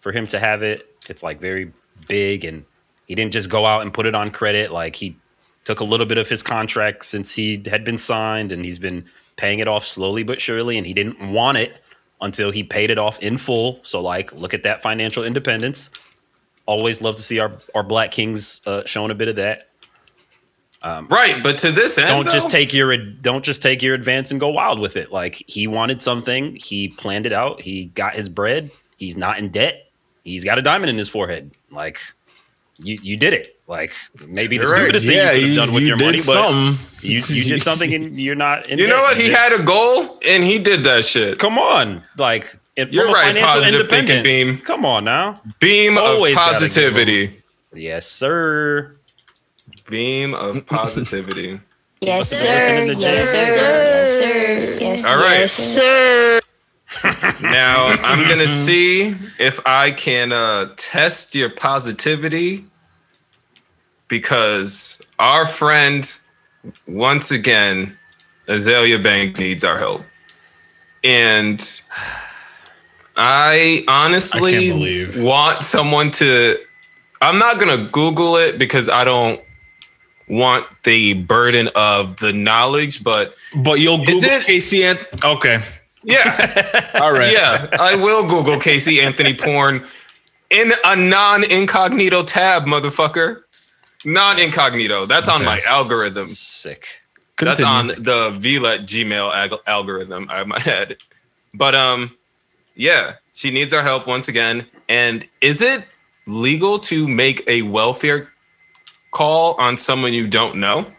for him to have it. It's like very big, and he didn't just go out and put it on credit. Like he took a little bit of his contract since he had been signed and he's been paying it off slowly but surely and he didn't want it until he paid it off in full so like look at that financial independence always love to see our our black kings uh, showing a bit of that Um, right, but to this end, don't just take your don't just take your advance and go wild with it like he wanted something he planned it out he got his bread he's not in debt he's got a diamond in his forehead like you you did it like maybe the You're right. stupidest thing you could have done with you your did money but something. you, you did something and you're not in You know what? He had a goal and he did that shit. come on like and from You're a right, financial positive thinking, independent Beam. come on now Beam Always of positivity. yes sir Beam of positivity. Yes, must have sir. been listening to Yes, sir. Yes, sir. Yes, All right. yes, sir. Now I'm gonna see if I can uh, test your positivity because our friend, once again, Azealia Banks needs our help, and I honestly I want someone to. I'm not gonna Google it because I don't want the burden of the knowledge, but But you'll Is Google it- Casey Ant. Okay, yeah. all right. Yeah, I will Google Casey Anthony porn in a non incognito tab, motherfucker. Non incognito. That's on my algorithm. sick That's on the VLET Gmail ag- algorithm, I might add. But um, yeah, she needs our help once again. And is it legal to make a welfare call on someone you don't know?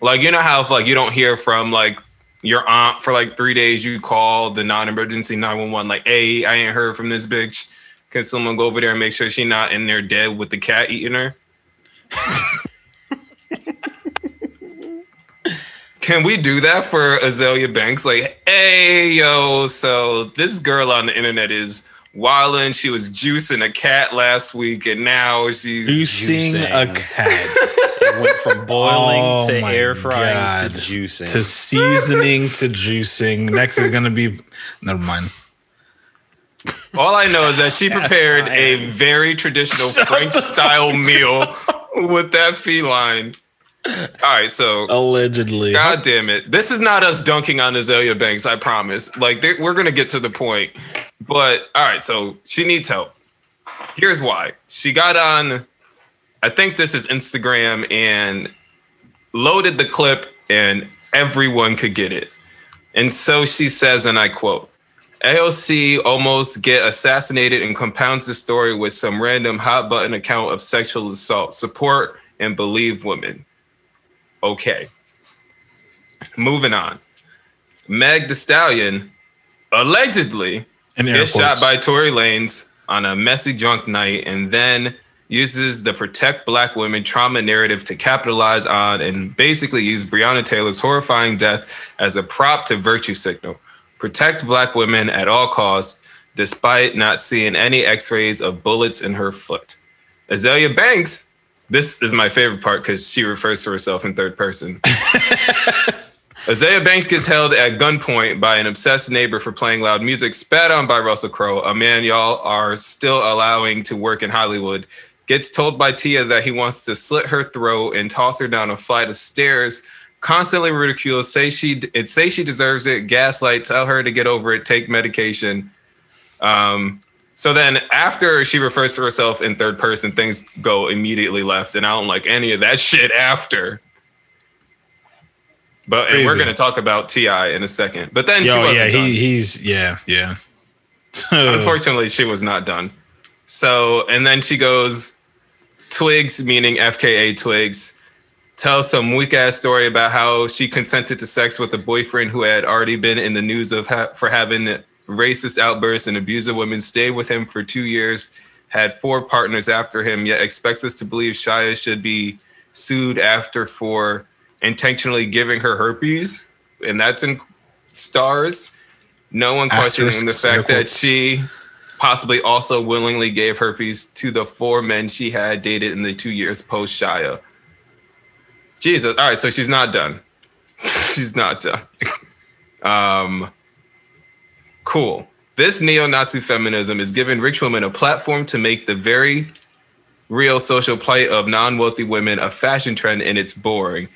Like you know how if like you don't hear from like your aunt for like three days, you call the non-emergency 911, like, hey, I ain't heard from this bitch. Can someone go over there and make sure she not in there dead with the cat eating her? Can we do that for Azealia Banks? Like, hey, yo, so this girl on the internet is wilding. She was juicing a cat last week, and now she's Juicing a cat it went from boiling Oh to air frying God. to juicing to seasoning to juicing. Next is gonna be. Never mind. All I know is that she prepared a very traditional French style meal with that feline. All right, so Allegedly. God damn it. This is not us dunking on Azealia Banks, I promise. Like, we're to get to the point. But, all right, so she needs help. Here's why. She got on, I think this is Instagram, and loaded the clip, and everyone could get it. And so she says, and I quote, AOC almost get assassinated and compounds the story with some random hot button account of sexual assault. Support and believe women. Okay. Moving on. Meg the Stallion allegedly gets shot by Tory Lanez on a messy drunk night and then uses the protect black women trauma narrative to capitalize on and basically use Breonna Taylor's horrifying death as a prop to virtue signal. Protect black women at all costs, despite not seeing any x-rays of bullets in her foot. Azealia Banks, this is my favorite part because she refers to herself in third person. Azealia Banks gets held at gunpoint by an obsessed neighbor for playing loud music, spat on by Russell Crowe, a man y'all are still allowing to work in Hollywood. Gets told by T.I. that he wants to slit her throat and toss her down a flight of stairs. Constantly ridiculed, say she it say she deserves it, gaslight, tell her to get over it, take medication. Um, so then after she refers to herself in third person, things go immediately left, and I don't like any of that shit after. But and we're gonna talk about T.I. in a second. But then she wasn't yeah, done. he, he's yeah, yeah. Unfortunately, she was not done. So and then she goes, Twigs, meaning FKA Twigs, tells some weak ass story about how she consented to sex with a boyfriend who had already been in the news of ha- for having racist outbursts and abusive women. Stayed with him for two years, had four partners after him. Yet expects us to believe Shia should be sued after for intentionally giving her herpes, and that's in stars. No one questioning the Asterisks, fact that she possibly also willingly gave herpes to the four men she had dated in the two years post Shia. Jesus. All right, so she's not done. she's not done. Um, cool. This neo-Nazi feminism is giving rich women a platform to make the very real social plight of non-wealthy women a fashion trend and it's boring.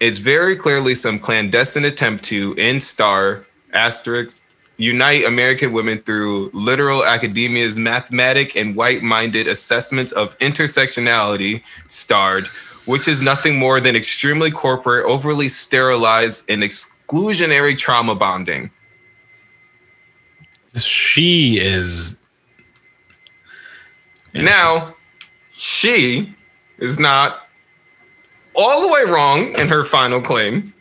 It's very clearly some clandestine attempt to, in star asterisk, unite American women through literal academia's mathematic and white-minded assessments of intersectionality, starred, which is nothing more than extremely corporate, overly sterilized, and exclusionary trauma bonding. She is. Now, she is not all the way wrong in her final claim,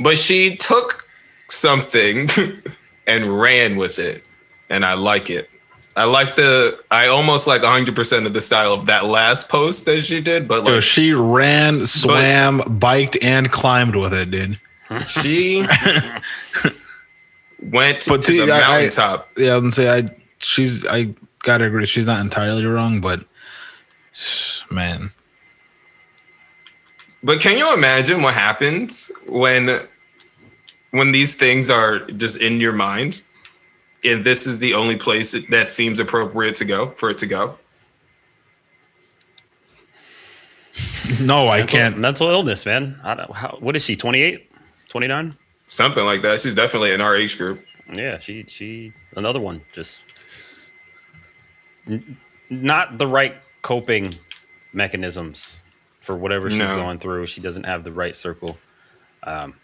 but she took something and ran with it, and I like it. I like the. I almost like 100% of the style of that last post that she did, but Yo, like she ran, swam, biked, and climbed with it, dude. she went But to see, the I- I- mountaintop. Yeah, I would say I. She's. I gotta agree. She's not entirely wrong, but man, But can you imagine what happens when when these things are just in your mind? And this is the only place that seems appropriate to go for it to go. no, I Mental, can't. mental illness, man. I don't, how, what is she? 28? 29? Something like that. She's definitely in our age group. Yeah, she she another one just n- not the right coping mechanisms for whatever she's No. going through. She doesn't have the right circle. Um,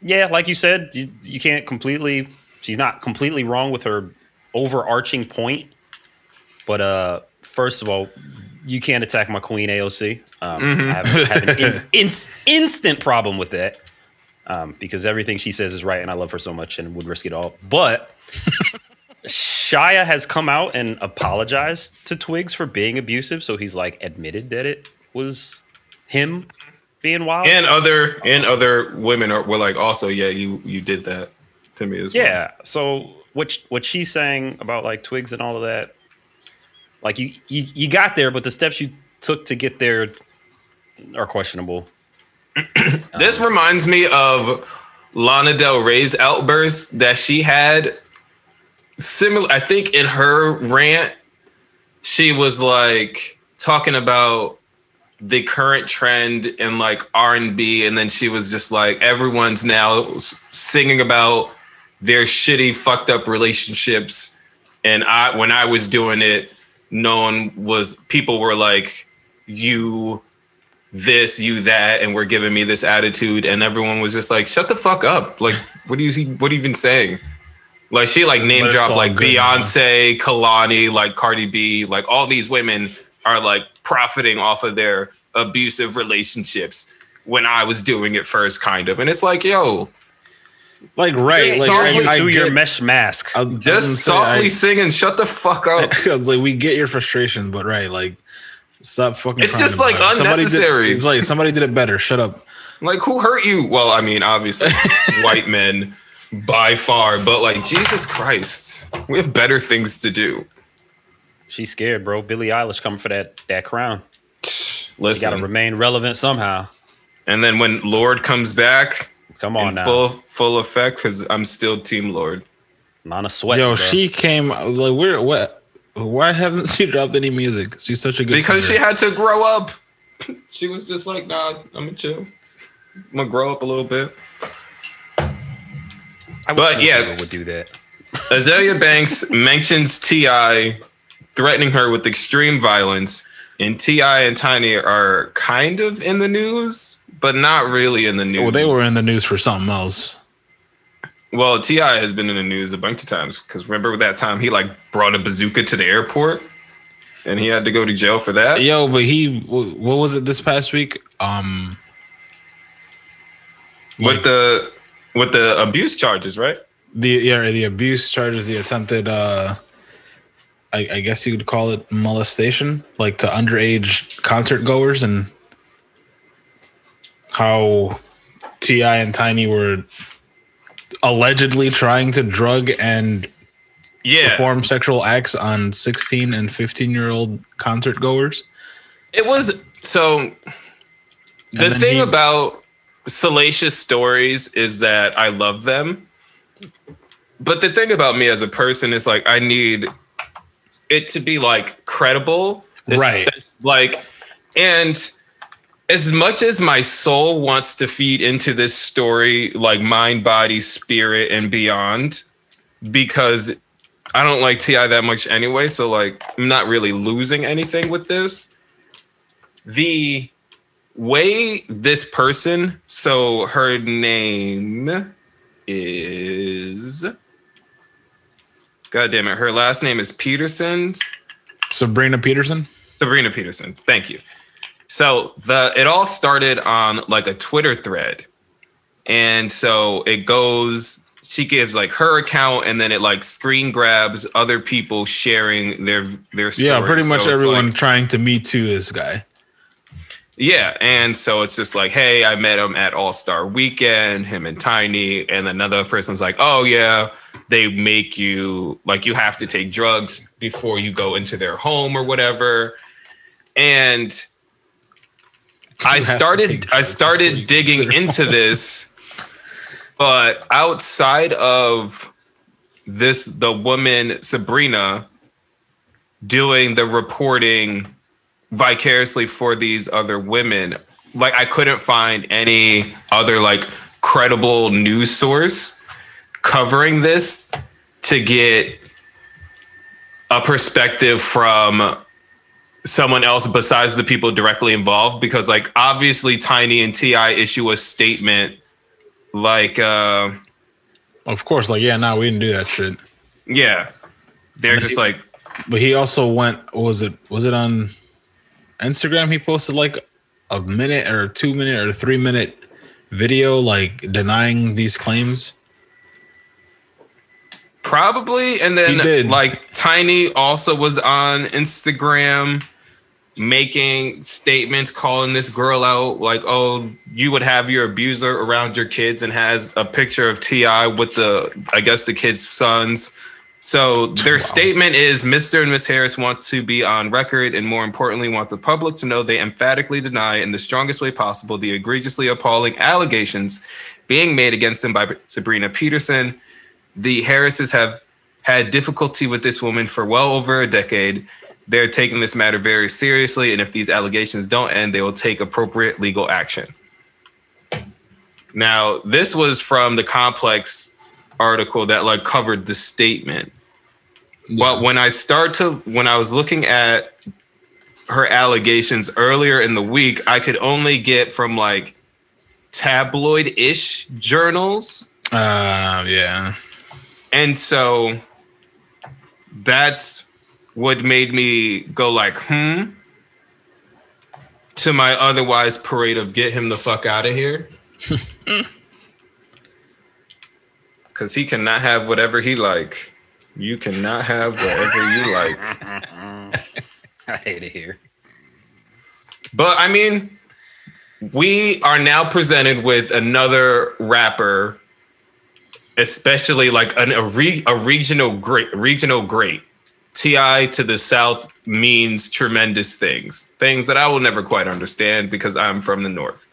yeah, like you said, you, you can't completely. She's not completely wrong with her overarching point, but uh, first of all, you can't attack my queen AOC. Um, I have, have an in, ins- instant problem with that um, because everything she says is right, and I love her so much and would risk it all. But Shia has come out and apologized to Twigs for being abusive, so he's like admitted that it was him being wild. And other and other women are were like, also, yeah, you you did that to me as well. yeah, so what what she's saying about like Twigs and all of that, like you you you got there, but the steps you took to get there are questionable. This reminds me of Lana Del Rey's outburst that she had. Similar, I think in her rant, she was like talking about the current trend in like R and B, and then she was just like, everyone's now singing about their shitty, fucked up relationships, and I, when I was doing it, no one was. People were like, you this, you that, and were giving me this attitude, and everyone was just like, "Shut the fuck up!" Like, what do you, what are you even saying? Like, she like name dropped like good now. Beyonce, Kehlani, like Cardi B, like all these women are like profiting off of their abusive relationships. When I was doing it first, kind of, and it's like, yo, Like right, Yeah, like softly I, I through get, your mesh mask. I just softly I- and "Shut the fuck up." I was like, we get your frustration, but right, like, stop fucking. It's just, like, it. Somebody did- unnecessary. it's like somebody did it better. Shut up. Like, who hurt you? Well, I mean, obviously, white men by far, but like, Jesus Christ, we have better things to do. She's scared, bro. Billie Eilish coming for that that crown. You got to remain relevant somehow. and then when Lorde comes back Come on in now, full full effect, because I'm still Team Lorde. Not a Sweat. Yo, bro. she came like we're what? Why hasn't she dropped any music? She's such a good Because she had to grow up. She was just like, nah, I'm gonna chill. I'm gonna grow up a little bit. I but yeah. people would do that. Azealia Banks mentions T.I. threatening her with extreme violence, and T.I. and Tiny are kind of in the news, but not really in the news. well, they were in the news for something else. Well, T.I. has been in the news a bunch of times because remember that time he like brought a bazooka to the airport, and he had to go to jail for that. Yo, but he what was it this past week? Um, With the with the abuse charges, right? the yeah the abuse charges, the attempted uh, I, I guess you could call it molestation, like to underage concert goers, and how T.I. and Tiny were allegedly trying to drug and Yeah, perform sexual acts on 16 and 15 year old concert goers. It was so. The thing he- about salacious stories is that I love them. But the thing about me as a person is like I need it to be like credible. Right. Like, and as much as my soul wants to feed into this story, like mind, body, spirit, and beyond, because I don't like T.I. that much anyway. So like, I'm not really losing anything with this. The way this person, so her name is. God damn it. Her last name is Peterson. Sabrina Peterson. Sabrina Peterson. Thank you. So the it all started on like a Twitter thread. And so it goes she gives like her account and then it like screen grabs other people sharing their their story. Yeah, pretty much So everyone like- trying to meet to this guy. yeah, and so it's just like, hey, I met him at All Star Weekend, him and Tiny, and another person's like, oh yeah, they make you like you have to take drugs before you go into their home or whatever, and I started I drugs before you started digging into this, but outside of this, the woman Sabrina doing the reporting vicariously for these other women like i couldn't find any other like credible news source covering this to get a perspective from someone else besides the people directly involved because like obviously tiny and T.I. issue a statement like uh Of course, like yeah, no, we didn't do that shit. yeah they're just like But he also went. Was it? Was it on Instagram? He posted like a minute or two minute or three minute video, like denying these claims. Probably. And then like Tiny also was on Instagram making statements calling this girl out like, oh, you would have your abuser around your kids and has a picture of T.I. with the I guess the kids' sons. So their statement is Mr. and Miss Harris want to be on record and more importantly want the public to know they emphatically deny in the strongest way possible the egregiously appalling allegations being made against them by Sabrina Peterson. The Harrises have had difficulty with this woman for well over a decade. They're taking this matter very seriously, and if these allegations don't end, they will take appropriate legal action. Now, this was from the Complex article that like covered the statement. But when I start to when I was looking at her allegations earlier in the week, I could only get from like tabloid-ish journals. Uh, yeah. And so that's what made me go like, hmm, to my otherwise parade of get him the fuck out of here. Cause he cannot have whatever he like. You cannot have whatever you like. I hate it here. But I mean, we are now presented with another rapper, especially like an, a, re, a regional great, regional great. T.I. to the south means tremendous things, things that I will never quite understand because I'm from the north.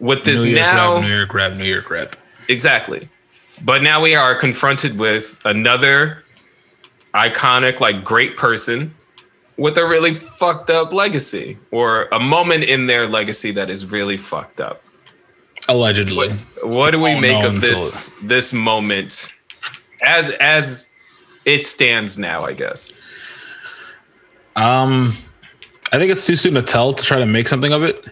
With this New York now, rap, New York rap, New York rap. Exactly. But now we are confronted with another iconic, like great person with a really fucked up legacy or a moment in their legacy that is really fucked up. Allegedly. What do we make of this this moment as as it stands now, I guess? Um, I think it's too soon to tell to try to make something of it.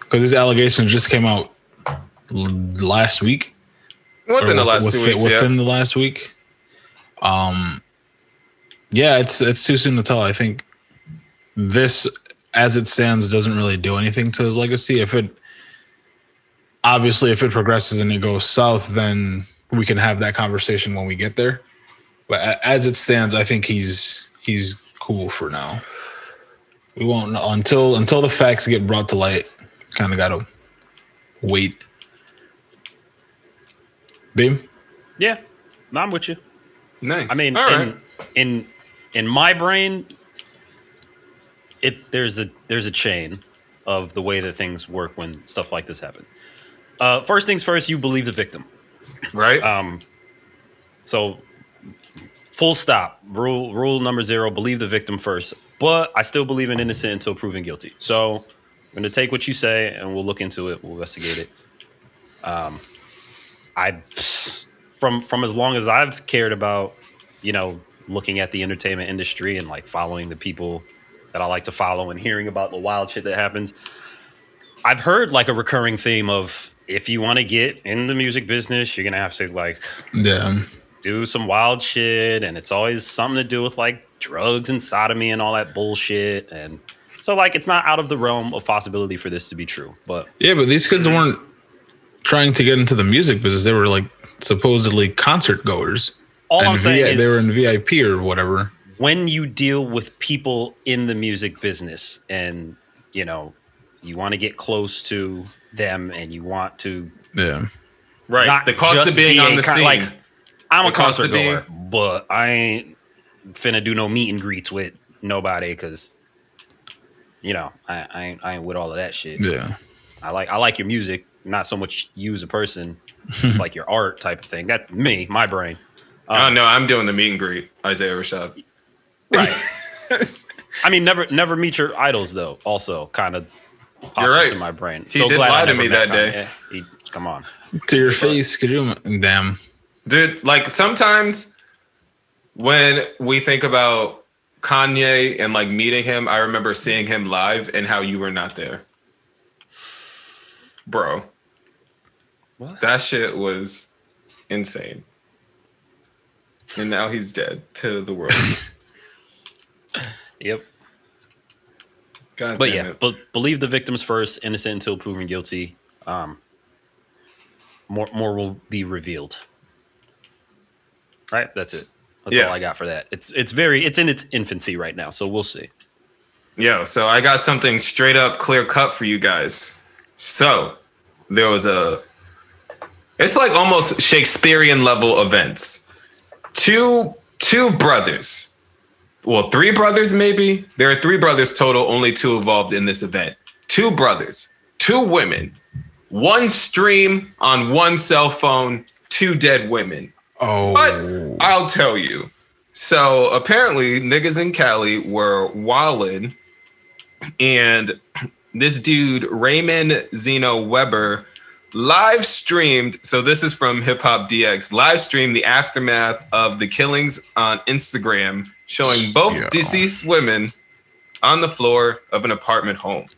Because these allegations just came out l- last week. Within the last two weeks, Within yeah. the last week. Um, yeah, it's it's too soon to tell. I think this, as it stands, doesn't really do anything to his legacy. If it obviously if it progresses and it goes south, then we can have that conversation when we get there. But as it stands, I think he's he's cool for now. We won't know until until the facts get brought to light. Kind of gotta wait. Beam. Yeah, no, I'm with you. Nice. I mean, all right. in, in in my brain, it there's a there's a chain of the way that things work when stuff like this happens. Uh, first things first, you believe the victim. right? Um, So full stop. Rule rule number zero: believe the victim first. But I still believe in innocent until proven guilty. So I'm going to take what you say and we'll look into it. We'll investigate it. Um, I from from as long as I've cared about, you know, looking at the entertainment industry and like following the people that I like to follow and hearing about the wild shit that happens. I've heard like a recurring theme of if you want to get in the music business, you're gonna have to like Yeah. do some wild shit, and it's always something to do with like drugs and sodomy and all that bullshit. And so, like, it's not out of the realm of possibility for this to be true. But Yeah, but these kids weren't trying to get into the music business. They were like supposedly concert goers. all I'm saying is, they were in VIP or whatever. when you deal with people in the music business, and you know, you want to get close to them, and you want to Yeah. Right. not the cost of being be on the con- scene. Like, I'm The a concert of being- goer, but I ain't finna do no meet and greets with nobody because, you know, I, I ain't I ain't with all of that shit. Yeah. I like I like your music, not so much you as a person. It's like your art type of thing. That me, my brain. oh no, I'm doing the meet and greet. Isaiah Rashad. Right. I mean, never never meet your idols though. Also, kind of. You're right. In my brain. He did lie to me that day. He, come on. To your face, could you damn. Dude, like sometimes when we think about Kanye and like meeting him, I remember seeing him live and how you were not there. Bro. What? That shit was insane. And now he's dead to the world. Yep. God But yeah, it. but believe the victims first, innocent until proven guilty. Um, more more will be revealed. Right, that's it. That's Yeah. all I got for that. It's it's very it's in its infancy right now, so we'll see. Yo, so I got something straight up clear cut for you guys. So there was a it's like almost Shakespearean level events. Two two brothers. Well, three brothers maybe. There are three brothers total, only two involved in this event. Two brothers, two women, one stream on one cell phone, two dead women. Oh. But I'll tell you. So apparently, niggas in Cali were wildin', and this dude Raymond Zeno Weber live streamed. So this is from Hip Hop DX. Live streamed the aftermath of the killings on Instagram, showing both Yeah. deceased women on the floor of an apartment home.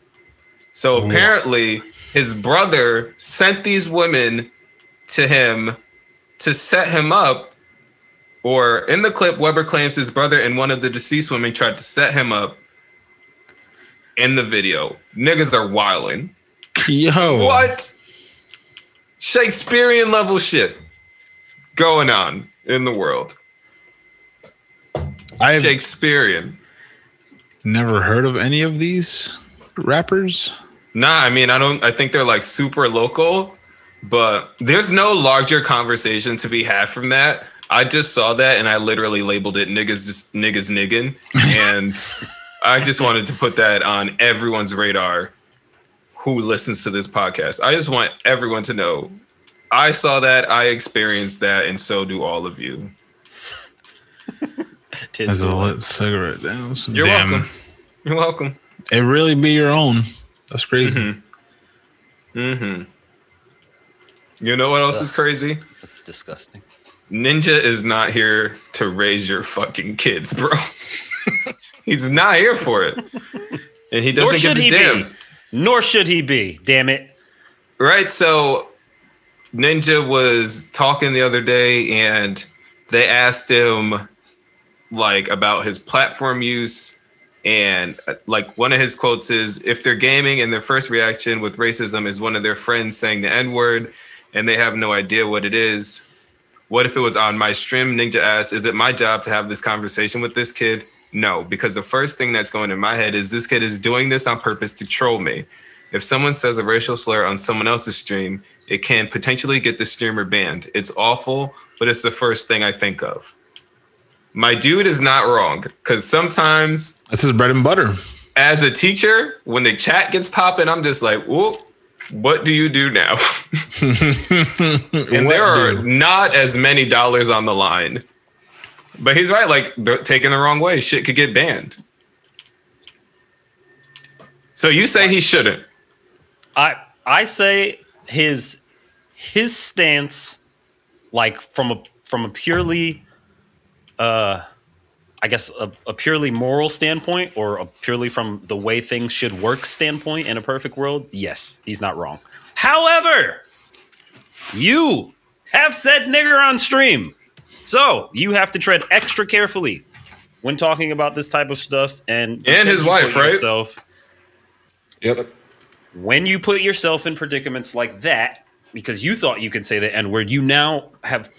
So apparently, his brother sent these women to him to set him up. Or in the clip, Weber claims his brother and one of the deceased women tried to set him up. In the video, niggas are wilding. Yo. What? Shakespearean level shit going on in the world. I've Shakespearean. never heard of any of these rappers. Nah, I mean, I don't. I think they're like super local, but there's no larger conversation to be had from that. I just saw that and I literally labeled it niggas just niggas niggin, and I just wanted to put that on everyone's radar who listens to this podcast. I just want everyone to know I saw that, I experienced that, and so do all of you. Tis As a lit cigarette. Damn. You're Damn. welcome. You're welcome. It really be your own. That's crazy. Mm-hmm. Mm-hmm. You know what else is crazy? That's disgusting. Ninja is not here to raise your fucking kids, bro. He's not here for it. And he doesn't give should a he damn. be. Nor should he be. Damn it. Right? So Ninja was talking the other day and they asked him like about his platform use. And uh, like one of his quotes is if they're gaming and their first reaction with racism is one of their friends saying the n-word and they have no idea what it is what if it was on my stream? Ninja asked is it my job to have this conversation with this kid? No because the first thing that's going in my head is this kid is doing this on purpose to troll me. If someone says a racial slur on someone else's stream it can potentially get the streamer banned. It's awful but it's the first thing i think of my dude is not wrong because sometimes That's his bread and butter. as a teacher when the chat gets popping i'm just like whoop What do you do now? and there are do? not as many dollars on the line. But he's right. Like they're taken the wrong way, shit could get banned. So you say he shouldn't? I I say his his stance, like from a from a purely, uh, I guess a, a purely moral standpoint, or a purely from the way things should work standpoint in a perfect world. Yes, he's not wrong. However, you have said nigger on stream, so you have to tread extra carefully when talking about this type of stuff. And And his wife, right? yourself- Yep. when you put yourself in predicaments like that because you thought you could say the n word you now have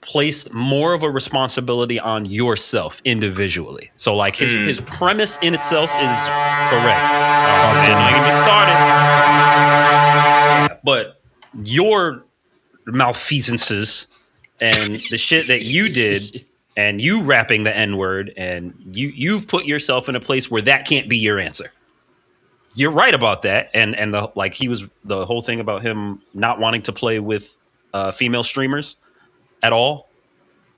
placed more of a responsibility on yourself individually. So like his, Mm. his premise in itself is correct. Oh, man, don't get me started. But your malfeasances and the shit that you did and you rapping the n-word and you you've put yourself in a place where that can't be your answer. You're right about that. And and the like he was the whole thing about him not wanting to play with uh, female streamers at all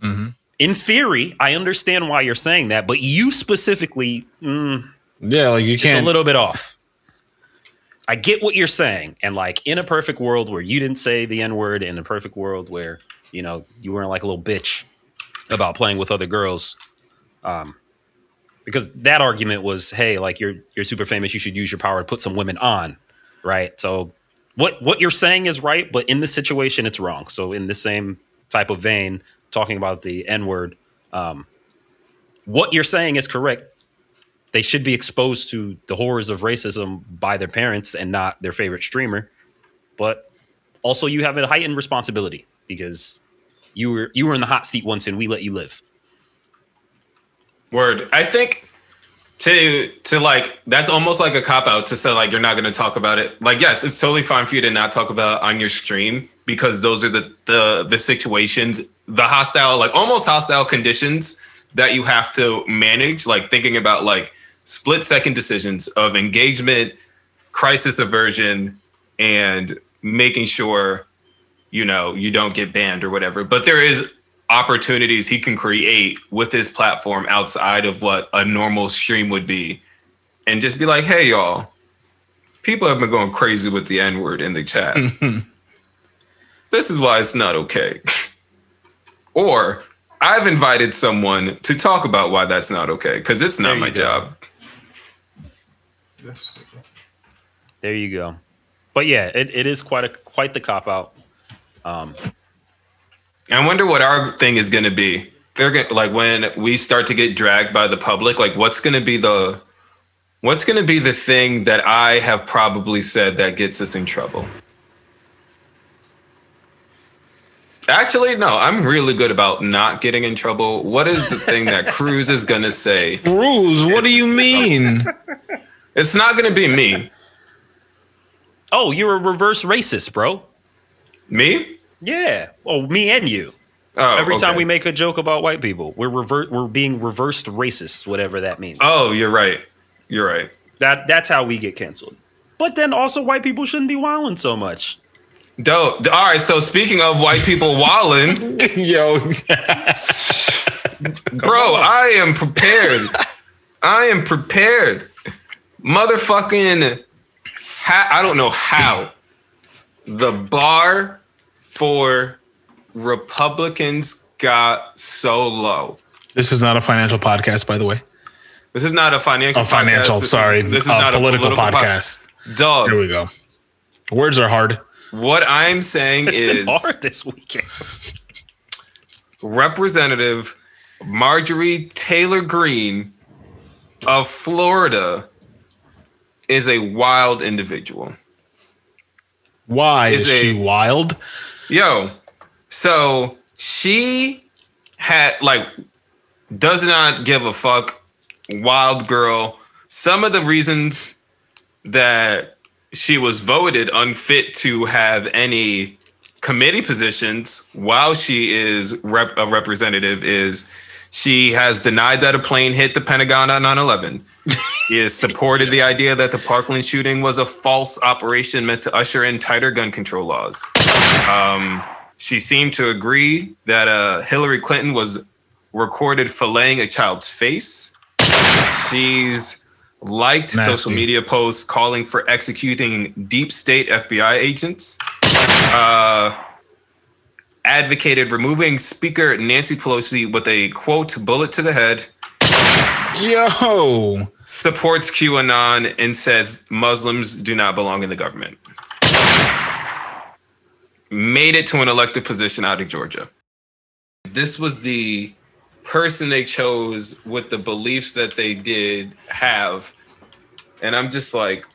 Mhm. in theory i understand why you're saying that but you specifically mm, Yeah, like you it's can't. a little bit off i get what you're saying and like in a perfect world where you didn't say the n word in a perfect world where you know you weren't like a little bitch about playing with other girls um because that argument was hey like you're you're super famous you should use your power to put some women on right so what what you're saying is right but in this situation it's wrong so in the same type of vein talking about the n word um what you're saying is correct. They should be exposed to the horrors of racism by their parents and not their favorite streamer. But also you have a heightened responsibility because you were you were in the hot seat once and we let you live. Word. I think to to like that's almost like a cop out to say like you're not going to talk about it. Like yes, it's totally fine for you to not talk about on your stream because those are the the the situations, the hostile like almost hostile conditions that you have to manage like thinking about like split second decisions of engagement, crisis aversion and making sure you know you don't get banned or whatever. But there is opportunities he can create with his platform outside of what a normal stream would be. And just be like hey y'all people have been going crazy with the n-word in the chat. This is why it's not okay. Or i've invited someone to talk about why that's not okay because it's not my you go. job. There you go. But yeah it, it is quite a quite the cop out. Um I wonder what our thing is going to be. They're going to like when we start to get dragged by the public, like what's going to be the what's going to be the thing that I have probably said that gets us in trouble? Actually, no, I'm really good about not getting in trouble. What is the thing that Cruz is going to say? Rules. What do you mean? It's not going to be me. oh you're a reverse racist bro Me? Yeah oh me and you Oh, every time we make a joke about white people we're revert we're being reversed racist whatever that means Oh, you're right. You're right. that that's how we get canceled but then also white people shouldn't be wilding so much Dope. All right. So speaking of white people walling, Yo. Bro, I am prepared. I am prepared. Motherfucking, ha- I don't know how the bar for Republicans got so low. this is not a financial podcast, by the way. This is not a financial. A financial, podcast. This is- sorry. this is a not political, a political pod- podcast. Dog. Here we go. Words are hard. What I'm saying it's been is hard this weekend Representative Marjorie Taylor Greene of Florida is a wild individual. Why Is is, a- she wild? Yo, so she had like does not give a fuck, wild girl. Some of the reasons that she was voted unfit to have any committee positions while she is rep- a representative is she has denied that a plane hit the Pentagon on 9 11. She has supported the idea that the Parkland shooting was a false operation meant to usher in tighter gun control laws. Um, she seemed to agree that uh, Hillary Clinton was recorded filleting a child's face. She's liked Nasty. social media posts calling for executing deep state FBI agents. Uh, advocated removing Speaker Nancy Pelosi with a quote bullet to the head Yo, supports QAnon and says Muslims do not belong in the government. Made it to an elected position out of Georgia. This was the person they chose with the beliefs that they did have. And I'm just like,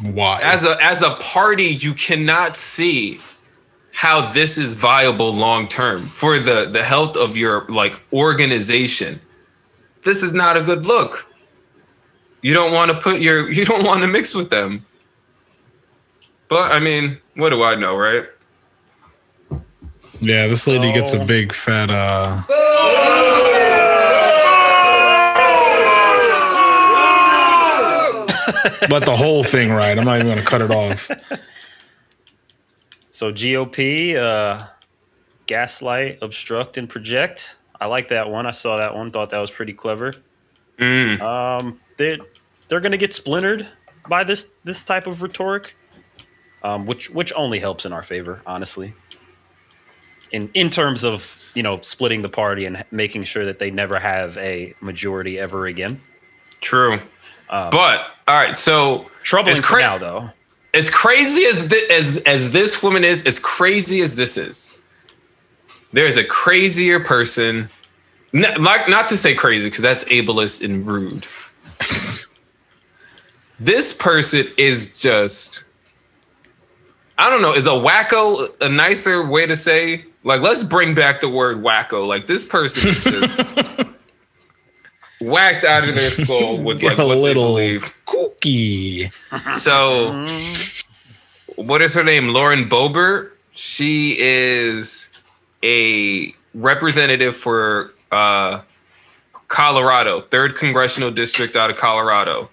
why? as a as a party, you cannot see how this is viable long term for the the health of your like organization. This is not a good look. You don't want to put your you don't want to mix with them. But I mean, what do I know, right? yeah, this lady gets a Oh. big fat uh. Let the whole thing ride. I'm not even gonna cut it off. So GOP, uh, gaslight, obstruct, and project. I like that one. I saw that one. Thought that was pretty clever. Mm. Um, they they're gonna get splintered by this this type of rhetoric, um, which which only helps in our favor, honestly. In in terms of you know splitting the party and making sure that they never have a majority ever again. True. but all right, so Troubling cra- now, though. as crazy as thi- as as this woman is, as crazy as this is, there is a crazier person. Not, not, not to say crazy because that's ableist and rude. this person is just. I don't know. Is a wacko a nicer way to say? Like, let's bring back the word wacko. Like, this person is just whacked out of their skull with like a little kooky. So, what is her name? Lauren Boebert. She is a representative for uh, Colorado, third congressional district out of Colorado.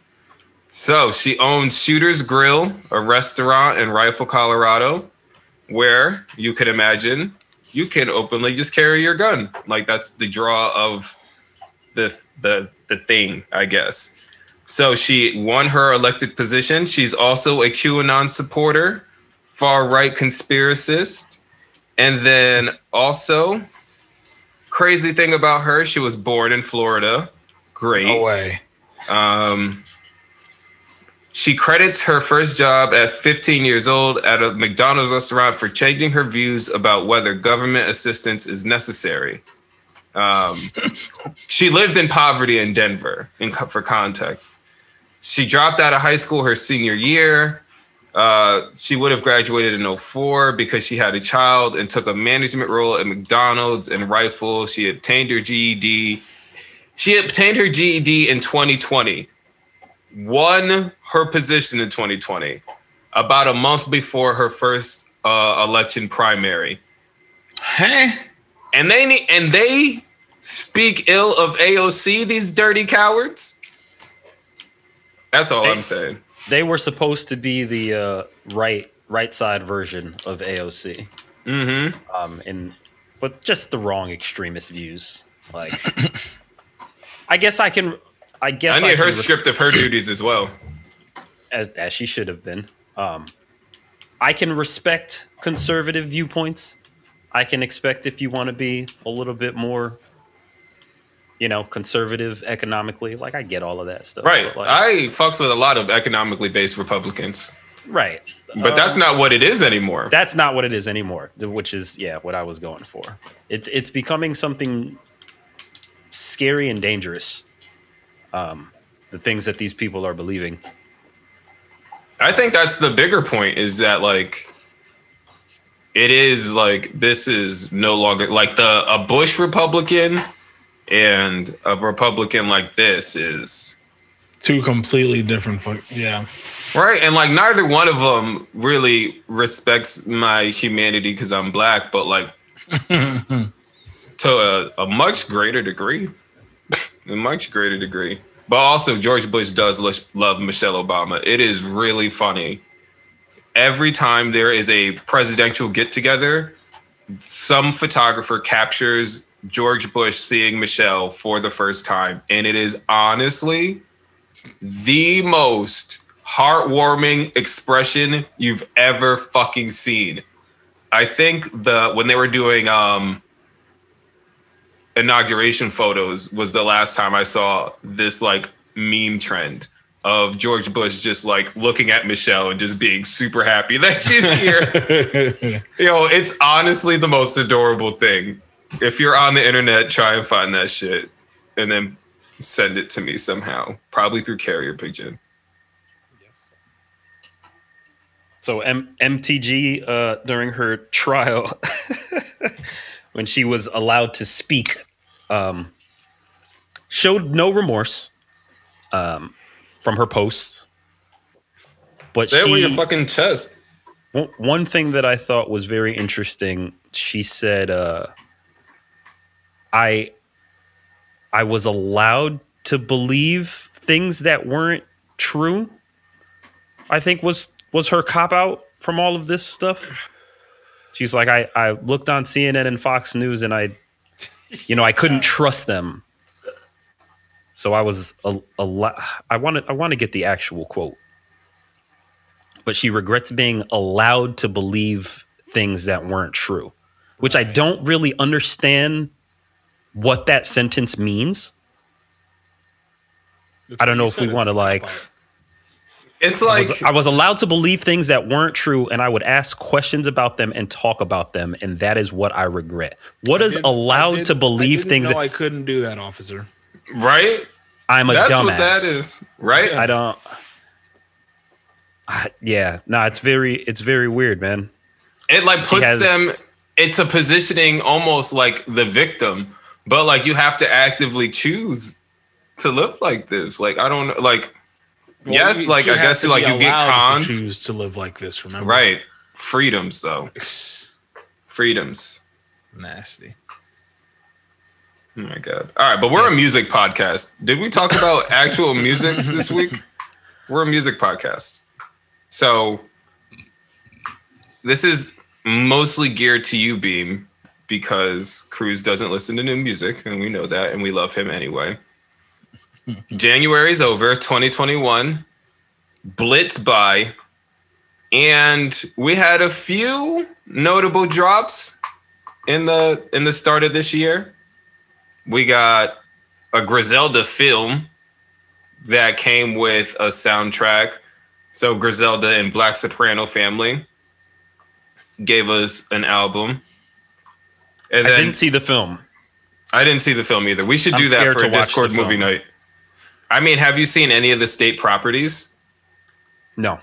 So she owns Shooter's Grill, a restaurant in Rifle, Colorado, where you could imagine you can openly just carry your gun. Like that's the draw of the the the thing, I guess. So she won her elected position. She's also a QAnon supporter, far right conspiracist. And then also, crazy thing about her, she was born in Florida. Great. No way. Um, she credits her first job at 15 years old at a McDonald's restaurant for changing her views about whether government assistance is necessary. Um, she lived in poverty in Denver, in, for context. She dropped out of high school her senior year. Uh, she would have graduated in 04 because she had a child and took a management role at McDonald's and Rifle. She obtained her GED. She obtained her GED in 2020, won her position in 2020, about a month before her first uh, election primary. Hey, And they need, and they speak ill of AOC, these dirty cowards. That's all Hey. I'm saying. They were supposed to be the uh, right right side version of AOC, Mm-hmm. um, and but just the wrong extremist views. Like, I guess I can. I guess I need can her res- script of her duties as well. As as she should have been. Um, I can respect conservative viewpoints. I can expect if you want to be a little bit more, you know, conservative economically. Like I get all of that stuff. Right. like- I fucks with a lot of economically based Republicans, right. but that's Um, not what it is anymore. that's not what it is anymore. Which is yeah, what I was going for. It's it's becoming something scary and dangerous. Um, the things that these people are believing. I think that's the bigger point is that like it is like this is no longer like the a Bush Republican and a Republican like this is two completely different. Yeah. right and like neither one of them really respects my humanity because I'm black but like to a, a much greater degree a much greater degree But also, George Bush does lo- love Michelle Obama. It is really funny. Every time there is a presidential get together, some photographer captures George Bush seeing Michelle for the first time. And it is honestly the most heartwarming expression you've ever fucking seen. I think the when they were doing um inauguration photos was the last time I saw this like meme trend of George Bush just like looking at Michelle and just being super happy that she's here. you know, it's honestly the most adorable thing. If you're on the internet, try and find that shit and then send it to me somehow, probably through carrier pigeon. So M- MTG uh, during her trial, when she was allowed to speak, um, showed no remorse um, from her posts. But Say it with your fucking chest. one- one thing that I thought was very interesting, she said, uh, "I, I was allowed to believe things that weren't true." I think was was her cop out from all of this stuff. She's like, I I looked on CNN and Fox News, and I, you know, I couldn't trust them. So I was a, a lot. I want to I want to get the actual quote but she regrets being allowed to believe things that weren't true, which I don't really understand what that sentence means. I don't know if we want to like. It's I like was, I was allowed to believe things that weren't true, and I would ask questions about them and talk about them, and that is what I regret. What is allowed to believe things? No, That, I couldn't do that, officer. right? I'm a dumbass. That's dumbass. what that is, right? I don't. I, yeah, no, it's very, it's very weird, man. It like puts has- them it's a positioning almost like the victim, but like you have to actively choose to live like this. Like I don't like Well, yes, like I guess you like you get allowed to conned. choose to live like this. Remember, Right. Freedoms though. Freedoms. Nasty. Oh my god. All right, but we're a music podcast. Did we talk about actual music this week? We're a music podcast. So this is mostly geared to you, Beam, because Cruz doesn't listen to new music, and we know that, and we love him anyway. January's over, 2021. Blitz by. And we had a few notable drops in the in the start of this year we got a Griselda film that came with a soundtrack. So Griselda and Black Soprano Family gave us an album. And I then didn't see the film. I didn't see the film either. We should I'm do that for a Discord movie night. I mean, have you seen any of the state properties? No.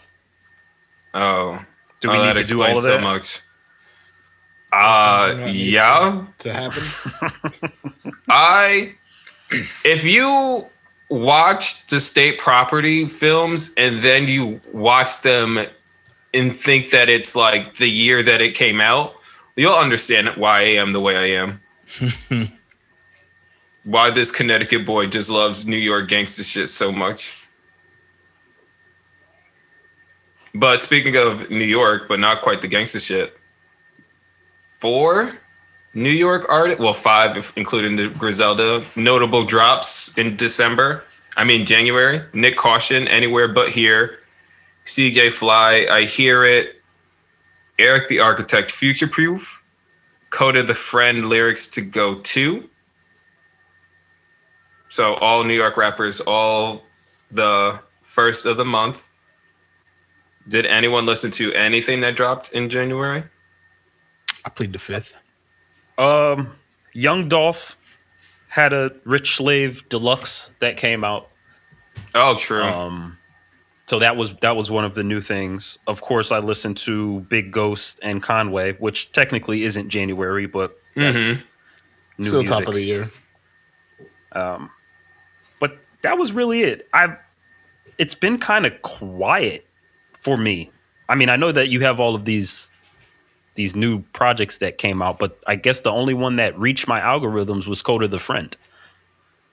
Oh, Do we oh, need to do all explains of that? so much. Uh, Something that needs yeah. To happen. I if you watch the state property films and then you watch them and think that it's like the year that it came out, you'll understand why I am the way I am. why this Connecticut boy just loves New York gangster shit so much. But speaking of New York, but not quite the gangster shit, four New York artists, well, five, if including the Griselda, notable drops in December. I mean, January. Nick Caution, Anywhere But Here. CJ Fly, I Hear It. Eric the Architect, Future Proof. Coda the Friend, Lyrics to Go To. So, all New York rappers, all the first of the month. Did anyone listen to anything that dropped in January? I plead the fifth. Um, Young Dolph had a Rich Slave Deluxe that came out. Oh, true. Um, so that was that was one of the new things. Of course, I listened to Big Ghost and Conway, which technically isn't January, but that's Mhm. new Still music. top of the year. Um, but that was really it. I've it's been kind of quiet for me. I mean, I know that you have all of these these new projects that came out, but I guess the only one that reached my algorithms was Coda the Friend.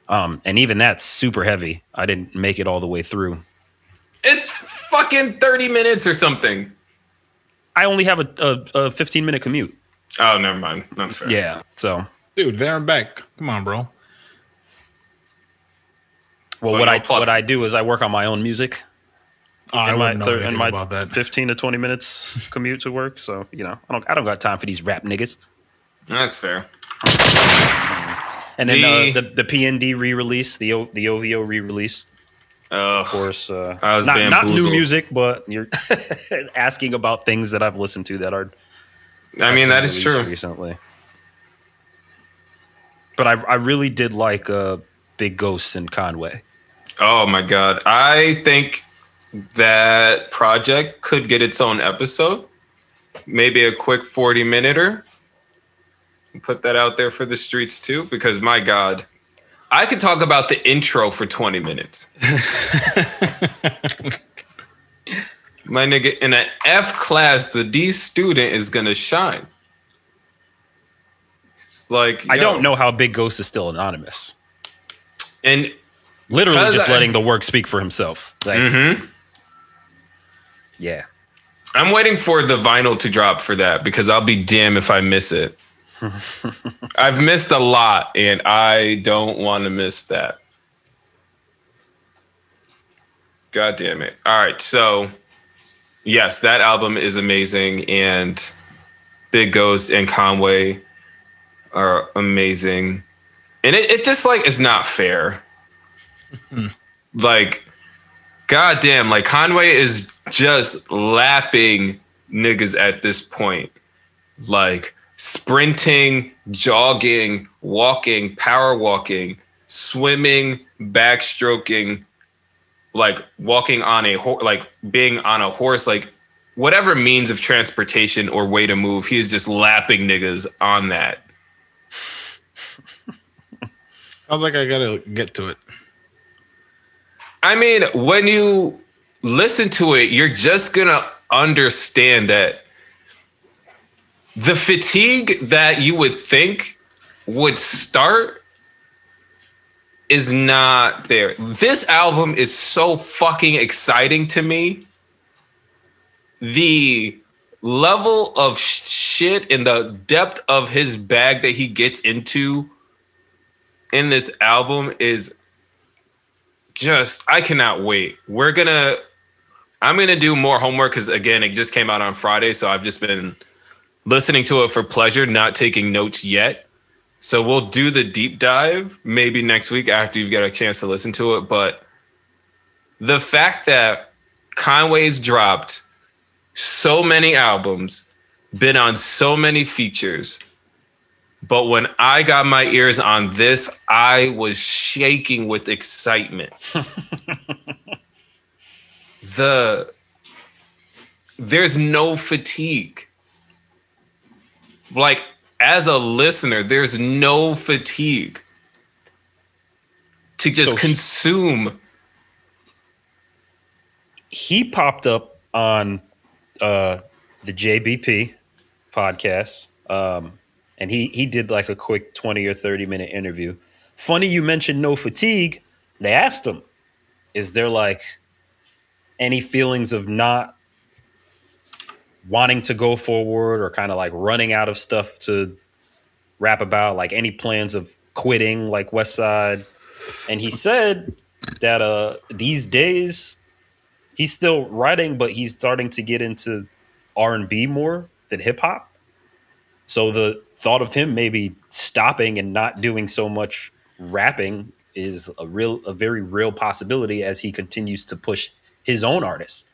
Um, and even that's super heavy. I didn't make it all the way through. It's fucking 30 minutes or something. I only have a, a, a 15 minute commute. Oh, never mind. That's fair. Yeah. So, Dude, there and back. Come on, bro. Well, Well, what I plug. what I do is I work on my own music Oh, I in my know thir- in my about that. 15 to 20 minutes commute to work. So you know, I don't I don't got time for these rap niggas. That's fair. And then The- uh, the the PND re-release, the o, the OVO re-release, Uh, of course. Uh, I was not not new music, but you're asking about things that I've listened to that are. I mean, that is true. Recently, but I I really did like uh, Big Ghost and Conway. Oh my god. I think that project could get its own episode. Maybe a quick 40 minuter. Put that out there for the streets too, because my god. I could talk about the intro for 20 minutes. my nigga, in an F class, the D student is gonna shine. It's like I yo. don't know how Big Ghost is still anonymous. And Literally just I- letting the work speak for himself. Like, Mhm. yeah. I'm waiting for the vinyl to drop for that because I'll be damn if I miss it. I've missed a lot and I don't want to miss that. God damn it. All right. So, yes, that album is amazing and Big Ghost and Conway are amazing. And it, it just like is not fair. Like, goddamn, like Conway is just lapping niggas at this point. Like sprinting, jogging, walking, power walking, swimming, backstroking, like walking on a horse, like being on a horse, like whatever means of transportation or way to move, he is just lapping niggas on that. Sounds like I gotta get to it. I mean, when you listen to it, you're just gonna understand that the fatigue that you would think would start is not there. This album is so fucking exciting to me. The level of shit and the depth of his bag that he gets into in this album is just I cannot wait. We're gonna I'm gonna do more homework because again it just came out on Friday, so I've just been listening to it for pleasure, not taking notes yet. So we'll do the deep dive maybe next week after you get a chance to listen to it. But the fact that Conway's dropped so many albums, been on so many features, but when I got my ears on this, I was shaking with excitement. the there's no fatigue. Like as a listener, there's no fatigue to just So- consume. he popped up on uh, the JBP podcast, um, and he he did like a quick twenty or thirty minute interview. Funny you mentioned no fatigue. They asked him, "Is there like any feelings of not wanting to go forward, or kind of like running out of stuff to rap about? Like any plans of quitting, like Westside?" And he said that uh, these days he's still writing, but he's starting to get into R and B more than hip hop. So the thought of him maybe stopping and not doing so much rapping is a real, a very real possibility as he continues to push his own artists.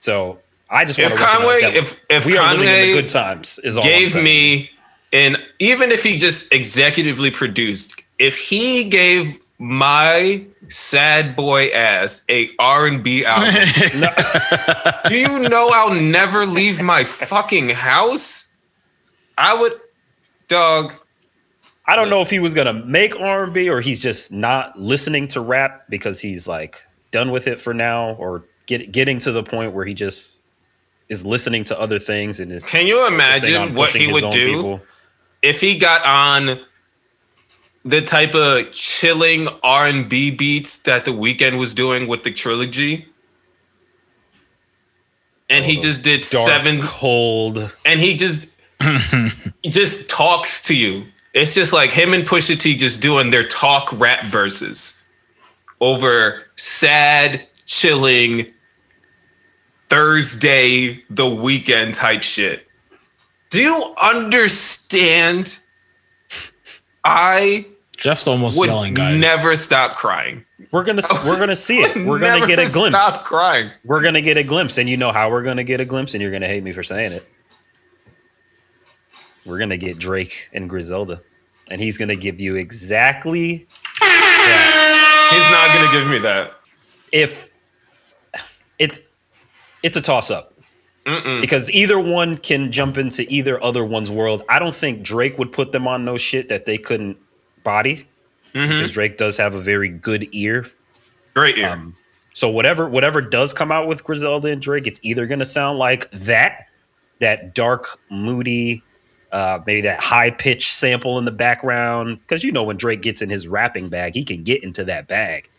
So I just If want to recognize Conway- that if- if we are living in the good times, is all I'm gave saying. me and even if he just executively produced if he gave my sad boy ass a r&b album do you know i'll never leave my fucking house i would dog I don't know if he was gonna make R and B or he's just not listening to rap because he's like done with it for now, or get getting to the point where he just is listening to other things and is can you imagine what he would do people. if he got on the type of chilling R and B beats that the Weeknd was doing with the trilogy. And he Oh, just did Dark, seven cold. and he just he just talks to you. It's just like him and Pusha T just doing their talk rap verses over sad, chilling Thursday, the Weeknd type shit. Do you understand? I Jeff's almost would yelling, guys. never stop crying. We're gonna we're gonna see it. We're gonna get a glimpse. Stop crying. We're gonna get a glimpse, and you know how we're gonna get a glimpse, and you're gonna hate me for saying it. We're gonna get Drake and Griselda, and he's gonna give you exactly that. He's not gonna give me that. If it's it's a toss up because either one can jump into either other one's world. I don't think Drake would put them on no shit that they couldn't body because Drake does have a very good ear Great ear. Um, so whatever whatever does come out with Griselda and Drake, it's either going to sound like that, that dark, moody, uh, maybe that high pitched sample in the background. Because you know when Drake gets in his rapping bag, he can get into that bag.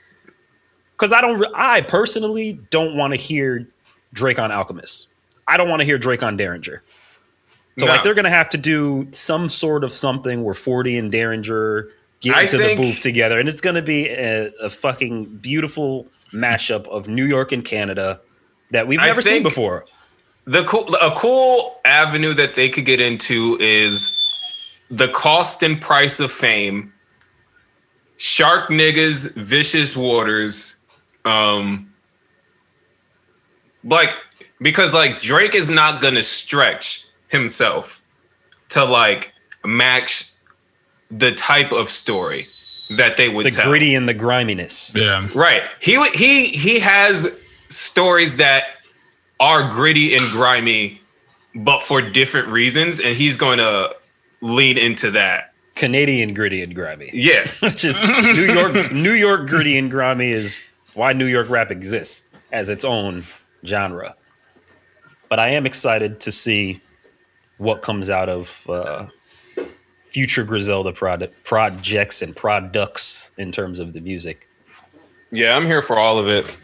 Because I don't, I personally don't want to hear Drake on Alchemist. I don't want to hear Drake on Daringer. So No. like they're gonna have to do some sort of something where Forty and Daringer get I into think- the booth together, and it's gonna be a, a fucking beautiful mashup of New York and Canada that we've never seen before. The cool a cool avenue that they could get into is the cost and price of fame shark niggas vicious waters um like because like drake is not gonna stretch himself to like match the type of story that they would The tell gritty and the griminess. yeah. Right. He he he has stories that are gritty and grimy, but for different reasons, and he's going to lean into that. Canadian gritty and grimy. Yeah. Which is New York New York gritty and grimy is why New York rap exists as its own genre. But I am excited to see what comes out of uh, future Griselda product projects and products in terms of the music. Yeah, I'm here for all of it.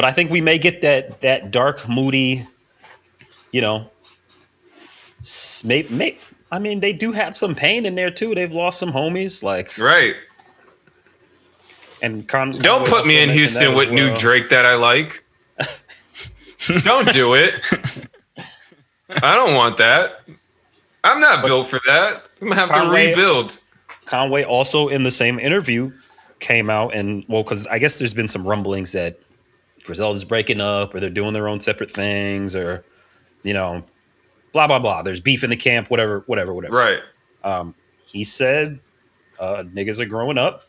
But I think we may get that that dark, moody, you know. May, may, I mean, they do have some pain in there too. They've lost some homies, like Right. and Con- Don't put me in Houston with as new. Drake that I like. don't do it. I don't want that. I'm not built for that. I'm gonna have to rebuild. Conway also in the same interview came out and well, because I guess there's been some rumblings that Griselda's breaking up or they're doing their own separate things or you know, blah blah blah. There's beef in the camp, whatever, whatever, whatever. Right. Um, he said uh, niggas are growing up.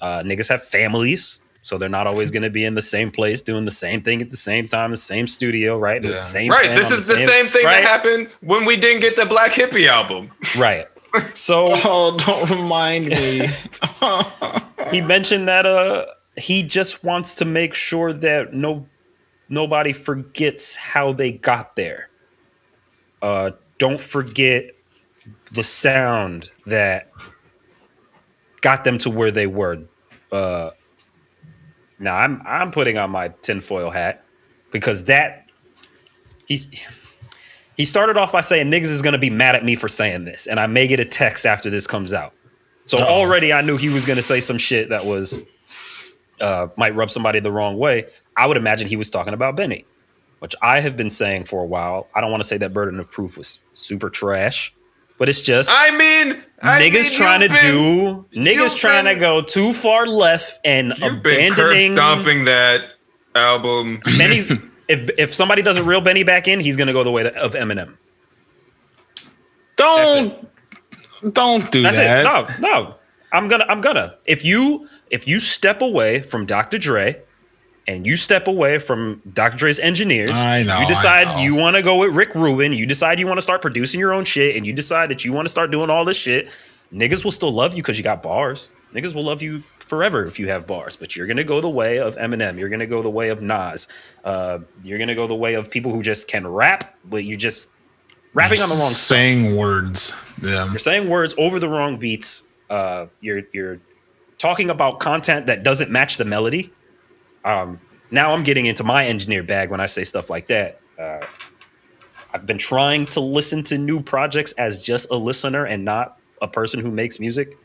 Uh, niggas have families, so they're not always going to be in the same place doing the same thing at the same time, the same studio, right? Yeah. the same Right. This is the same thing right? that happened when we didn't get the Black Hippie album. Right. So Oh, don't remind me. he mentioned that uh he just wants to make sure that no nobody forgets how they got there. Uh don't forget the sound that got them to where they were. Uh now I'm I'm putting on my tinfoil hat because that he's he started off by saying niggas is gonna be mad at me for saying this, and I may get a text after this comes out. So Uh-oh. already I knew he was gonna say some shit that was uh might rub somebody the wrong way. I would imagine he was talking about Benny, which I have been saying for a while. I don't want to say that burden of proof was super trash, but it's just I mean, I niggas mean, trying to been- do niggas trying been- to go too far left and You've been curb stomping that album. Benny's. if if somebody doesn't reel Benny back in, he's gonna go the way of Eminem. don't don't do That's that. it. No, no. I'm gonna. I'm gonna. If you if you step away from Dr. Dre and you step away from Dr. Dre's engineers, know, you decide you want to go with Rick Rubin, you decide you want to start producing your own shit, and you decide that you want to start doing all this shit, niggas will still love you because you got bars. Niggas will love you forever if you have bars, but you're gonna go the way of Eminem. You're gonna go the way of Nas. Uh, you're gonna go the way of people who just can rap, but you just rapping on the wrong stuff. saying words. Yeah. You're saying words over the wrong beats, uh, you're you're talking about content that doesn't match the melody. Um, now I'm getting into my engineer bag when I say stuff like that. Uh, I've been trying to listen to new projects as just a listener and not a person who makes music.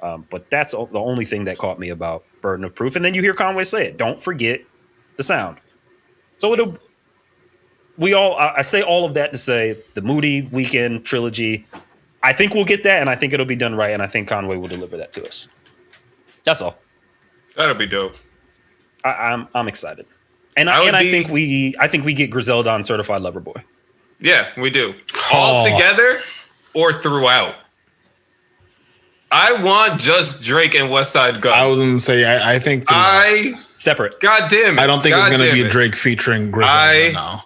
Um, but that's the only thing that caught me about Burden of Proof. And then you hear Conway say it: "Don't forget the sound." So it'll. We all. I I say all of that to say the Moody Weeknd trilogy. I think we'll get that, and I think it'll be done right, and I think Conway will deliver that to us. That's all. That'll be dope. I, I'm I'm excited, and I I, would and I think we I think we get Griselda on Certified Lover Boy. Yeah, we do. All Oh. together or throughout. I want just Drake and Westside Gunn. I was gonna say I, I think I, I Separate. God damn it. I don't think God it's gonna be it. Drake featuring Griselda I- now.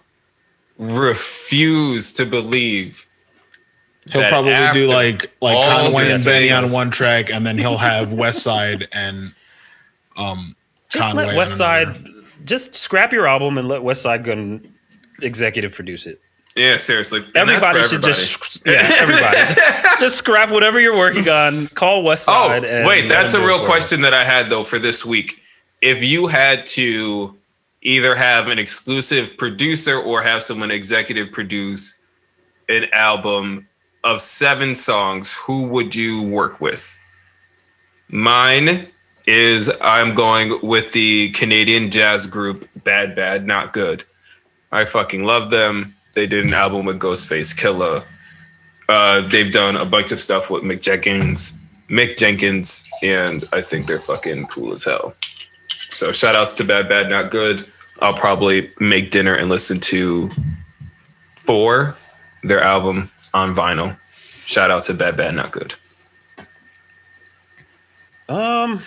Refuse to believe. He'll probably do like like Conway and Benny on one track, and then he'll have Westside and um Just Conway let on West another. Side. Just scrap your album and let Westside Gunn executive produce it. Yeah, seriously. Everybody should everybody. just yeah, everybody just, just scrap whatever you're working on. Call West Oh, Side. and wait, that's a them do it real question that I had though for this week. If you had to either have an exclusive producer or have someone executive produce an album of seven songs, who would you work with? Mine is I'm going with the Canadian jazz group Bad Bad Not Good. I fucking love them. They did an album with Ghostface Killah. Uh, they've done a bunch of stuff with Mick Jenkins, Mick Jenkins, and I think they're fucking cool as hell. So shout outs to Bad Bad Not Good. I'll probably make dinner and listen to four their album on vinyl. Shout out to Bad Bad Not Good. Um,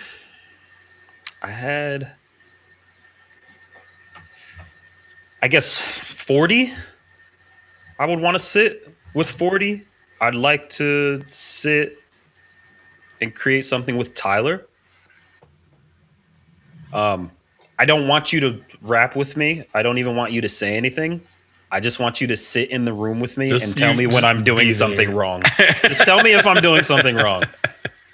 I had, I guess, 40. I would want to sit with 40. I'd like to sit and create something with Tyler. Um, I don't want you to rap with me. I don't even want you to say anything. I just want you to sit in the room with me Just and tell me when I'm doing something there. wrong. just tell me if I'm doing something wrong.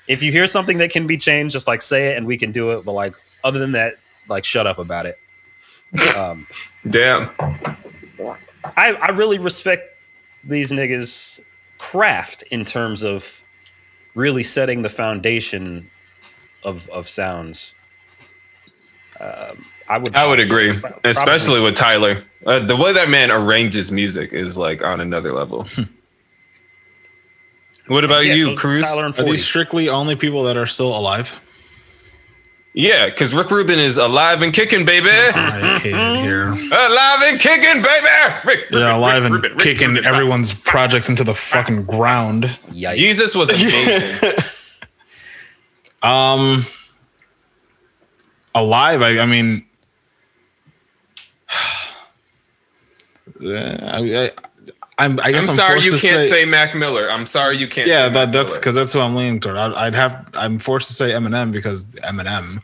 If you hear something that can be changed, just like say it and we can do it. But like other than that, like shut up about it. Um, Damn. I, I really respect these niggas' craft in terms of really setting the foundation of of sounds. Um, I would I would agree, Probably- especially with Tyler. Uh, the way that man arranges music is like on another level. what about Yeah, you, so Cruz? Tyler and Are these strictly only people that are still alive? Yeah, because Rick Rubin is alive and kicking, baby. I hate it here. alive and kicking, baby. Rick, They're Rubin, alive Rick and Rubin, kicking Rubin. everyone's projects into the fucking ground. Yikes. Jesus was amazing. Um, alive. I, I mean, I, I, I'm. I I'm guess I'm, sorry you to can't say, Mac Miller. I'm sorry you can't. Yeah, say that, Mac that's because that's who I'm leaning toward. I, I'd have. I'm forced to say Eminem because Eminem,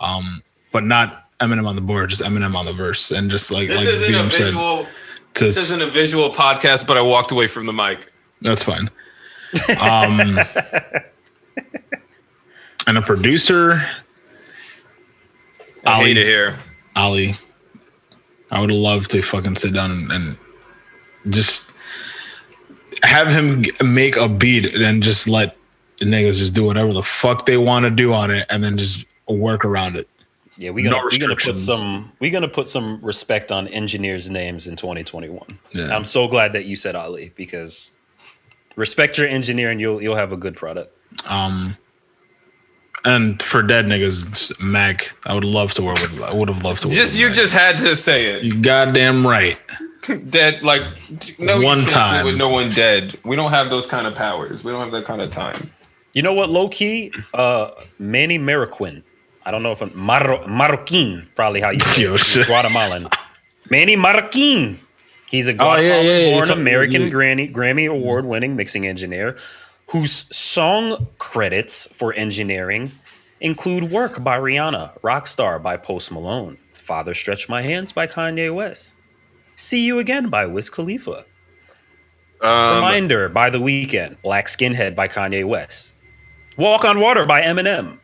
um, but not Eminem on the board, just Eminem on the verse, and just like this like isn't a VM said, visual. to This isn't a visual podcast, but I walked away from the mic. That's fine. Um, and a producer, I Ali. hate it here. Ali. I would love to fucking sit down and, just have him make a beat and just let the niggas just do whatever the fuck they want to do on it, and then just work around it. Yeah, we gonna No we gonna put some we're gonna put some respect on engineers' names in 2021. Yeah. I'm so glad that you said Ali because respect your engineer and you'll you'll have a good product. Um, and for dead niggas, Mac, I would love to work with. I would have loved to. Work Just with you Mac. just had to say it. you goddamn right. Dead like no One time. with no one dead. We don't have those kind of powers. We don't have that kind of time. You know what? Low key, uh, Manny Marroquin. I don't know if I'm Mar- Marroquin, probably how you say Yo, it. Guatemalan. Manny Marroquin. He's a Oh, yeah, yeah, yeah. Guatemalan-born It's a- American you- Grammy Grammy Award-winning mixing engineer, whose song credits for engineering include "Work" by Rihanna, "Rockstar" by Post Malone, "Father Stretch My Hands" by Kanye West, "See You Again" by Wiz Khalifa, Um, Reminder by The Weeknd, Black Skinhead by Kanye West, Walk on Water by Eminem.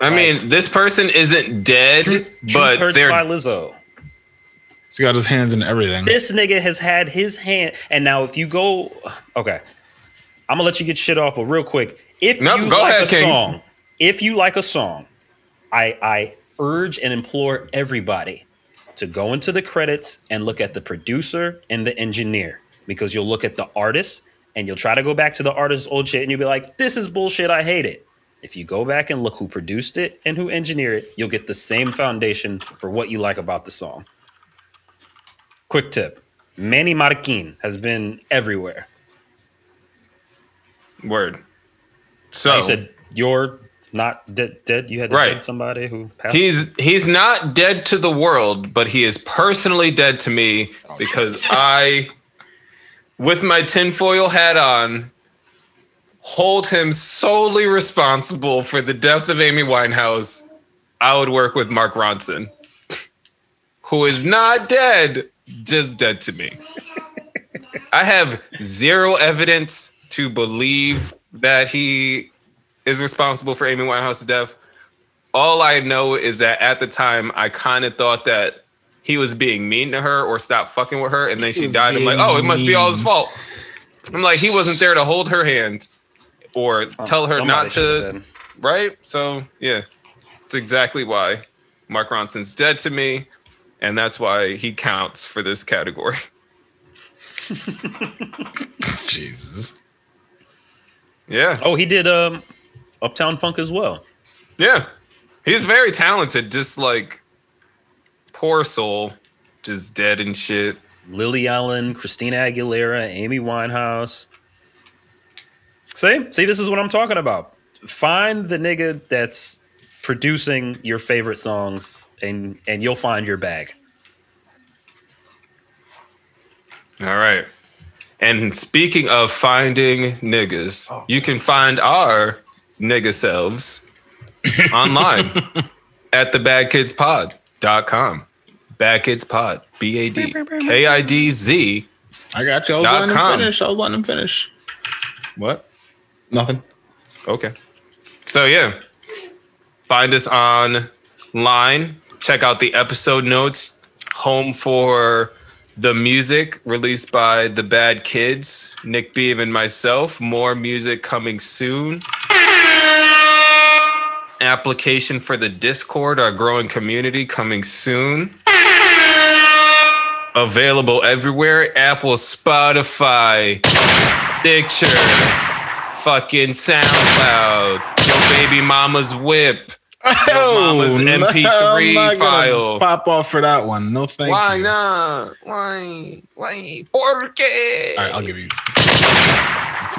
I mean, this person isn't dead, Truth, Truth but Hurts they're by Lizzo. He's got his hands in everything. This nigga has had his hand. And now, if you go, okay, I'm gonna let you get shit off, but real quick, if Nope, you like ahead, a King. song, if you like a song, I I urge and implore everybody to go into the credits and look at the producer and the engineer because you'll look at the artist and you'll try to go back to the artist's old shit and you'll be like, this is bullshit. I hate it. If you go back and look who produced it and who engineered it, you'll get the same foundation for what you like about the song. Quick tip Manny Marroquin has been everywhere. Word. So You said you're not dead. dead. You had to Right. dead somebody who passed. he's he's not dead to the world, but he is personally dead to me oh, because I, with my tinfoil hat on, hold him solely responsible for the death of Amy Winehouse. I would work with Mark Ronson, who is not dead, just dead to me. I have zero evidence to believe that he is responsible for Amy Winehouse's death. All I know is that at the time, I kind of thought that he was being mean to her or stopped fucking with her, and then she died. I'm like, oh, it must be all his fault. I'm like, he wasn't there to hold her hand or tell her not to, right? So, yeah, it's exactly why Mark Ronson's dead to me, and that's why he counts for this category. Jesus. Yeah. Oh, he did um, Uptown Funk as well. Yeah. He's very talented, just like poor soul, just dead and shit. Lily Allen, Christina Aguilera, Amy Winehouse. See, see, this is what I'm talking about. Find the nigga that's producing your favorite songs, and and you'll find your bag. All right. And speaking of finding niggas, oh. you can find our nigga selves online at thebadkidspod.com. Bad Kids Pod, B A D K I D Z. I got you. I was letting him com. finish. I was letting him finish. What? Nothing. Okay. So yeah, find us online. Check out the episode notes. Home for the music released by the Bad Kids, Nick Beam and myself. More music coming soon. Application for the Discord, our growing community, coming soon. Available everywhere: Apple, Spotify, Stitcher, fucking SoundCloud, your baby mama's whip. Mama's no, MP3 I'm not file. Pop off for that one. No thank Why you. not? Why? Why? ¿Por qué? All right, I'll give you.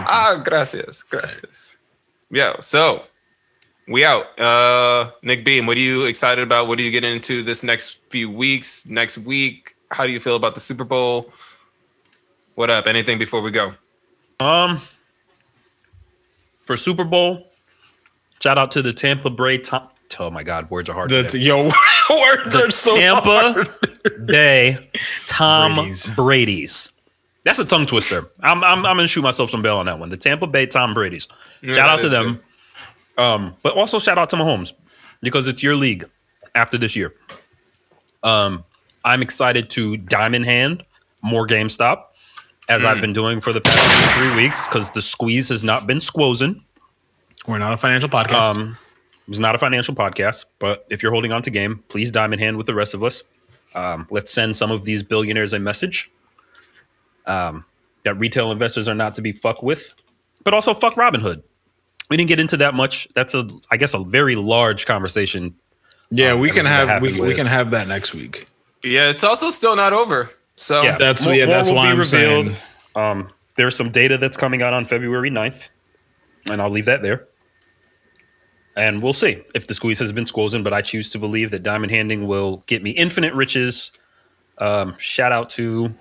Ah, gracias, gracias. Yeah, so we out. Uh Nick Beam, what are you excited about? What are you getting into this next few weeks? Next week? How do you feel about the Super Bowl? What up? Anything before we go? Um, for Super Bowl, shout out to the Tampa Bay Tom. Oh my God, words are hard. The, today. yo, words are so Tampa hard. Bay Tom Brady's. Brady's. That's a tongue twister. I'm, I'm, I'm gonna shoot myself some bail on that one. The Tampa Bay Tom Brady's. Yeah, shout out to them. Um, but also shout out to Mahomes because it's your league after this year. Um, I'm excited to diamond hand more GameStop as Mm. I've been doing for the past three weeks because the squeeze has not been squozing. We're not a financial podcast. Um, it's not a financial podcast, but if you're holding on to game, please diamond hand with the rest of us. Um, let's send some of these billionaires a message um, that retail investors are not to be fucked with, but also fuck Robinhood. We didn't get into that much. That's a, I guess, a very large conversation. yeah, um, we can have we, we can have that next week. Yeah, it's also still not over. So Yeah, That's more- yeah. That's why be I'm revealed. saying. Um, there's some data that's coming out on February 9th, and I'll leave that there. And we'll see if the squeeze has been squozen, but I choose to believe that diamond handing will get me infinite riches. Um, shout out to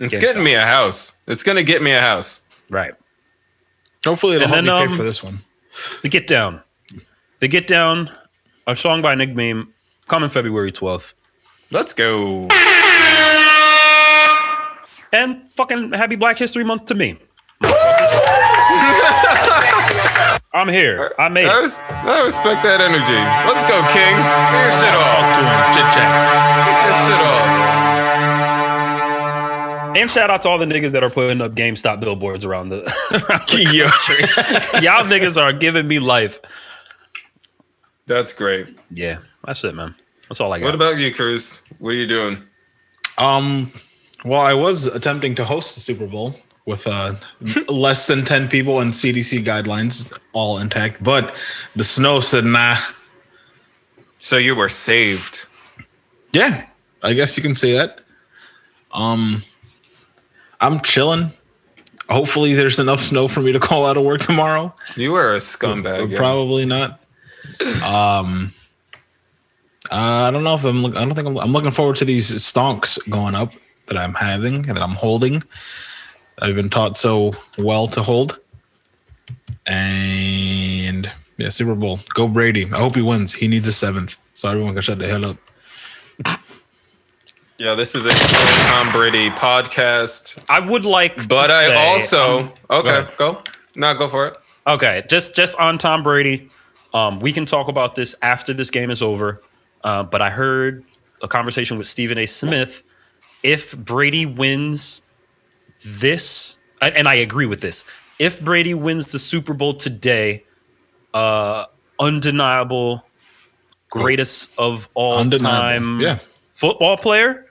it's GameStop. getting me a house. It's gonna get me a house. right Hopefully, it'll And help me pay um, for this one. the Get Down. The Get Down, a song by Nick Beam, coming February 12th. Let's go. And fucking happy Black History Month to me. I'm here. I made I, it. res- I respect that energy. Let's go, King. Get your shit off. to him. Chit chat. Get your shit off. And shout out to all the niggas that are putting up GameStop billboards around the, around the Yo. country. Y'all niggas are giving me life. That's great. Yeah, that's it, man. That's all I got. What about you, Cruz? What are you doing? Um, well, I was attempting to host the Super Bowl with uh, less than 10 people and CDC guidelines all intact, but the snow said, nah. So you were saved. Yeah, I guess you can say that. Um, I'm chilling. Hopefully, there's enough snow for me to call out of work tomorrow. You were a scumbag. yeah. Probably not. Um, I don't know if I'm. I don't think I'm. I'm looking forward to these stonks going up that I'm having and that I'm holding. I've been taught so well to hold. And yeah, Super Bowl. Go Brady. I hope he wins. He needs a seventh, so everyone can shut the hell up. Yeah, this is a Tom Brady podcast. I would like, to But I say- also um, okay, ahead. go. No, go for it. Okay, just just on Tom Brady. Um, we can talk about this after this game is over. Uh, but I heard a conversation with Stephen A. Smith. If Brady wins this, and I agree with this. If Brady wins the Super Bowl today, uh, undeniable greatest of all Undeniable. time Yeah. football player.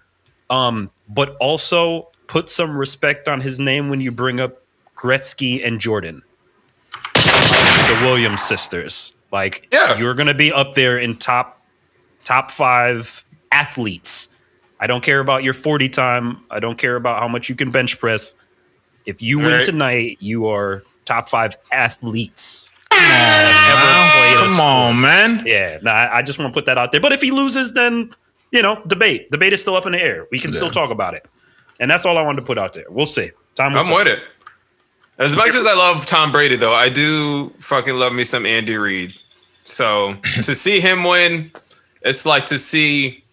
Um, but also put some respect on his name when you bring up Gretzky and Jordan, the Williams sisters. Like, Yeah. you're gonna be up there in top top five athletes. I don't care about your 40 time. I don't care about how much you can bench press. If you win Right. tonight, you are top five athletes. Come Ever Come on, man. Yeah, no, I, I just want to put that out there. But if he loses, then you know, debate. Debate is still up in the air. We can still talk about it, and that's all I wanted to put out there. We'll see. Time will I'm tell. with it. As much as I love Tom Brady, though, I do fucking love me some Andy Reid. So to see him win, it's like to see,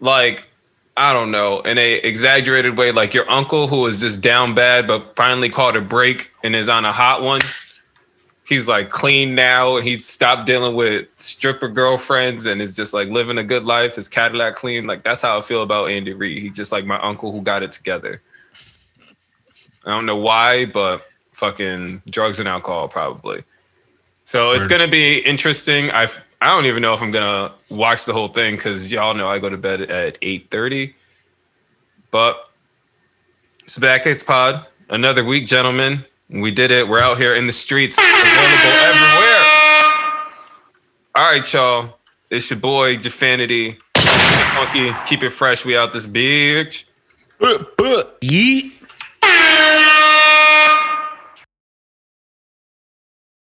like, I don't know, in a exaggerated way, like your uncle who was just down bad, but finally caught a break and is on a hot one. He's like clean now. He stopped dealing with stripper girlfriends and is just like living a good life. His Cadillac clean. Like that's how I feel about Andy Reid. He's just like my uncle who got it together. I don't know why, but fucking drugs and alcohol probably. So it's gonna be interesting. I I don't even know if I'm gonna watch the whole thing because y'all know I go to bed at eight thirty. But it's back. It's pod. Another week, gentlemen. We did it. We're out here in the streets, available everywhere. All right, y'all. It's your boy Jafanity. Funky. Keep it fresh. We out this bitch. Yeet.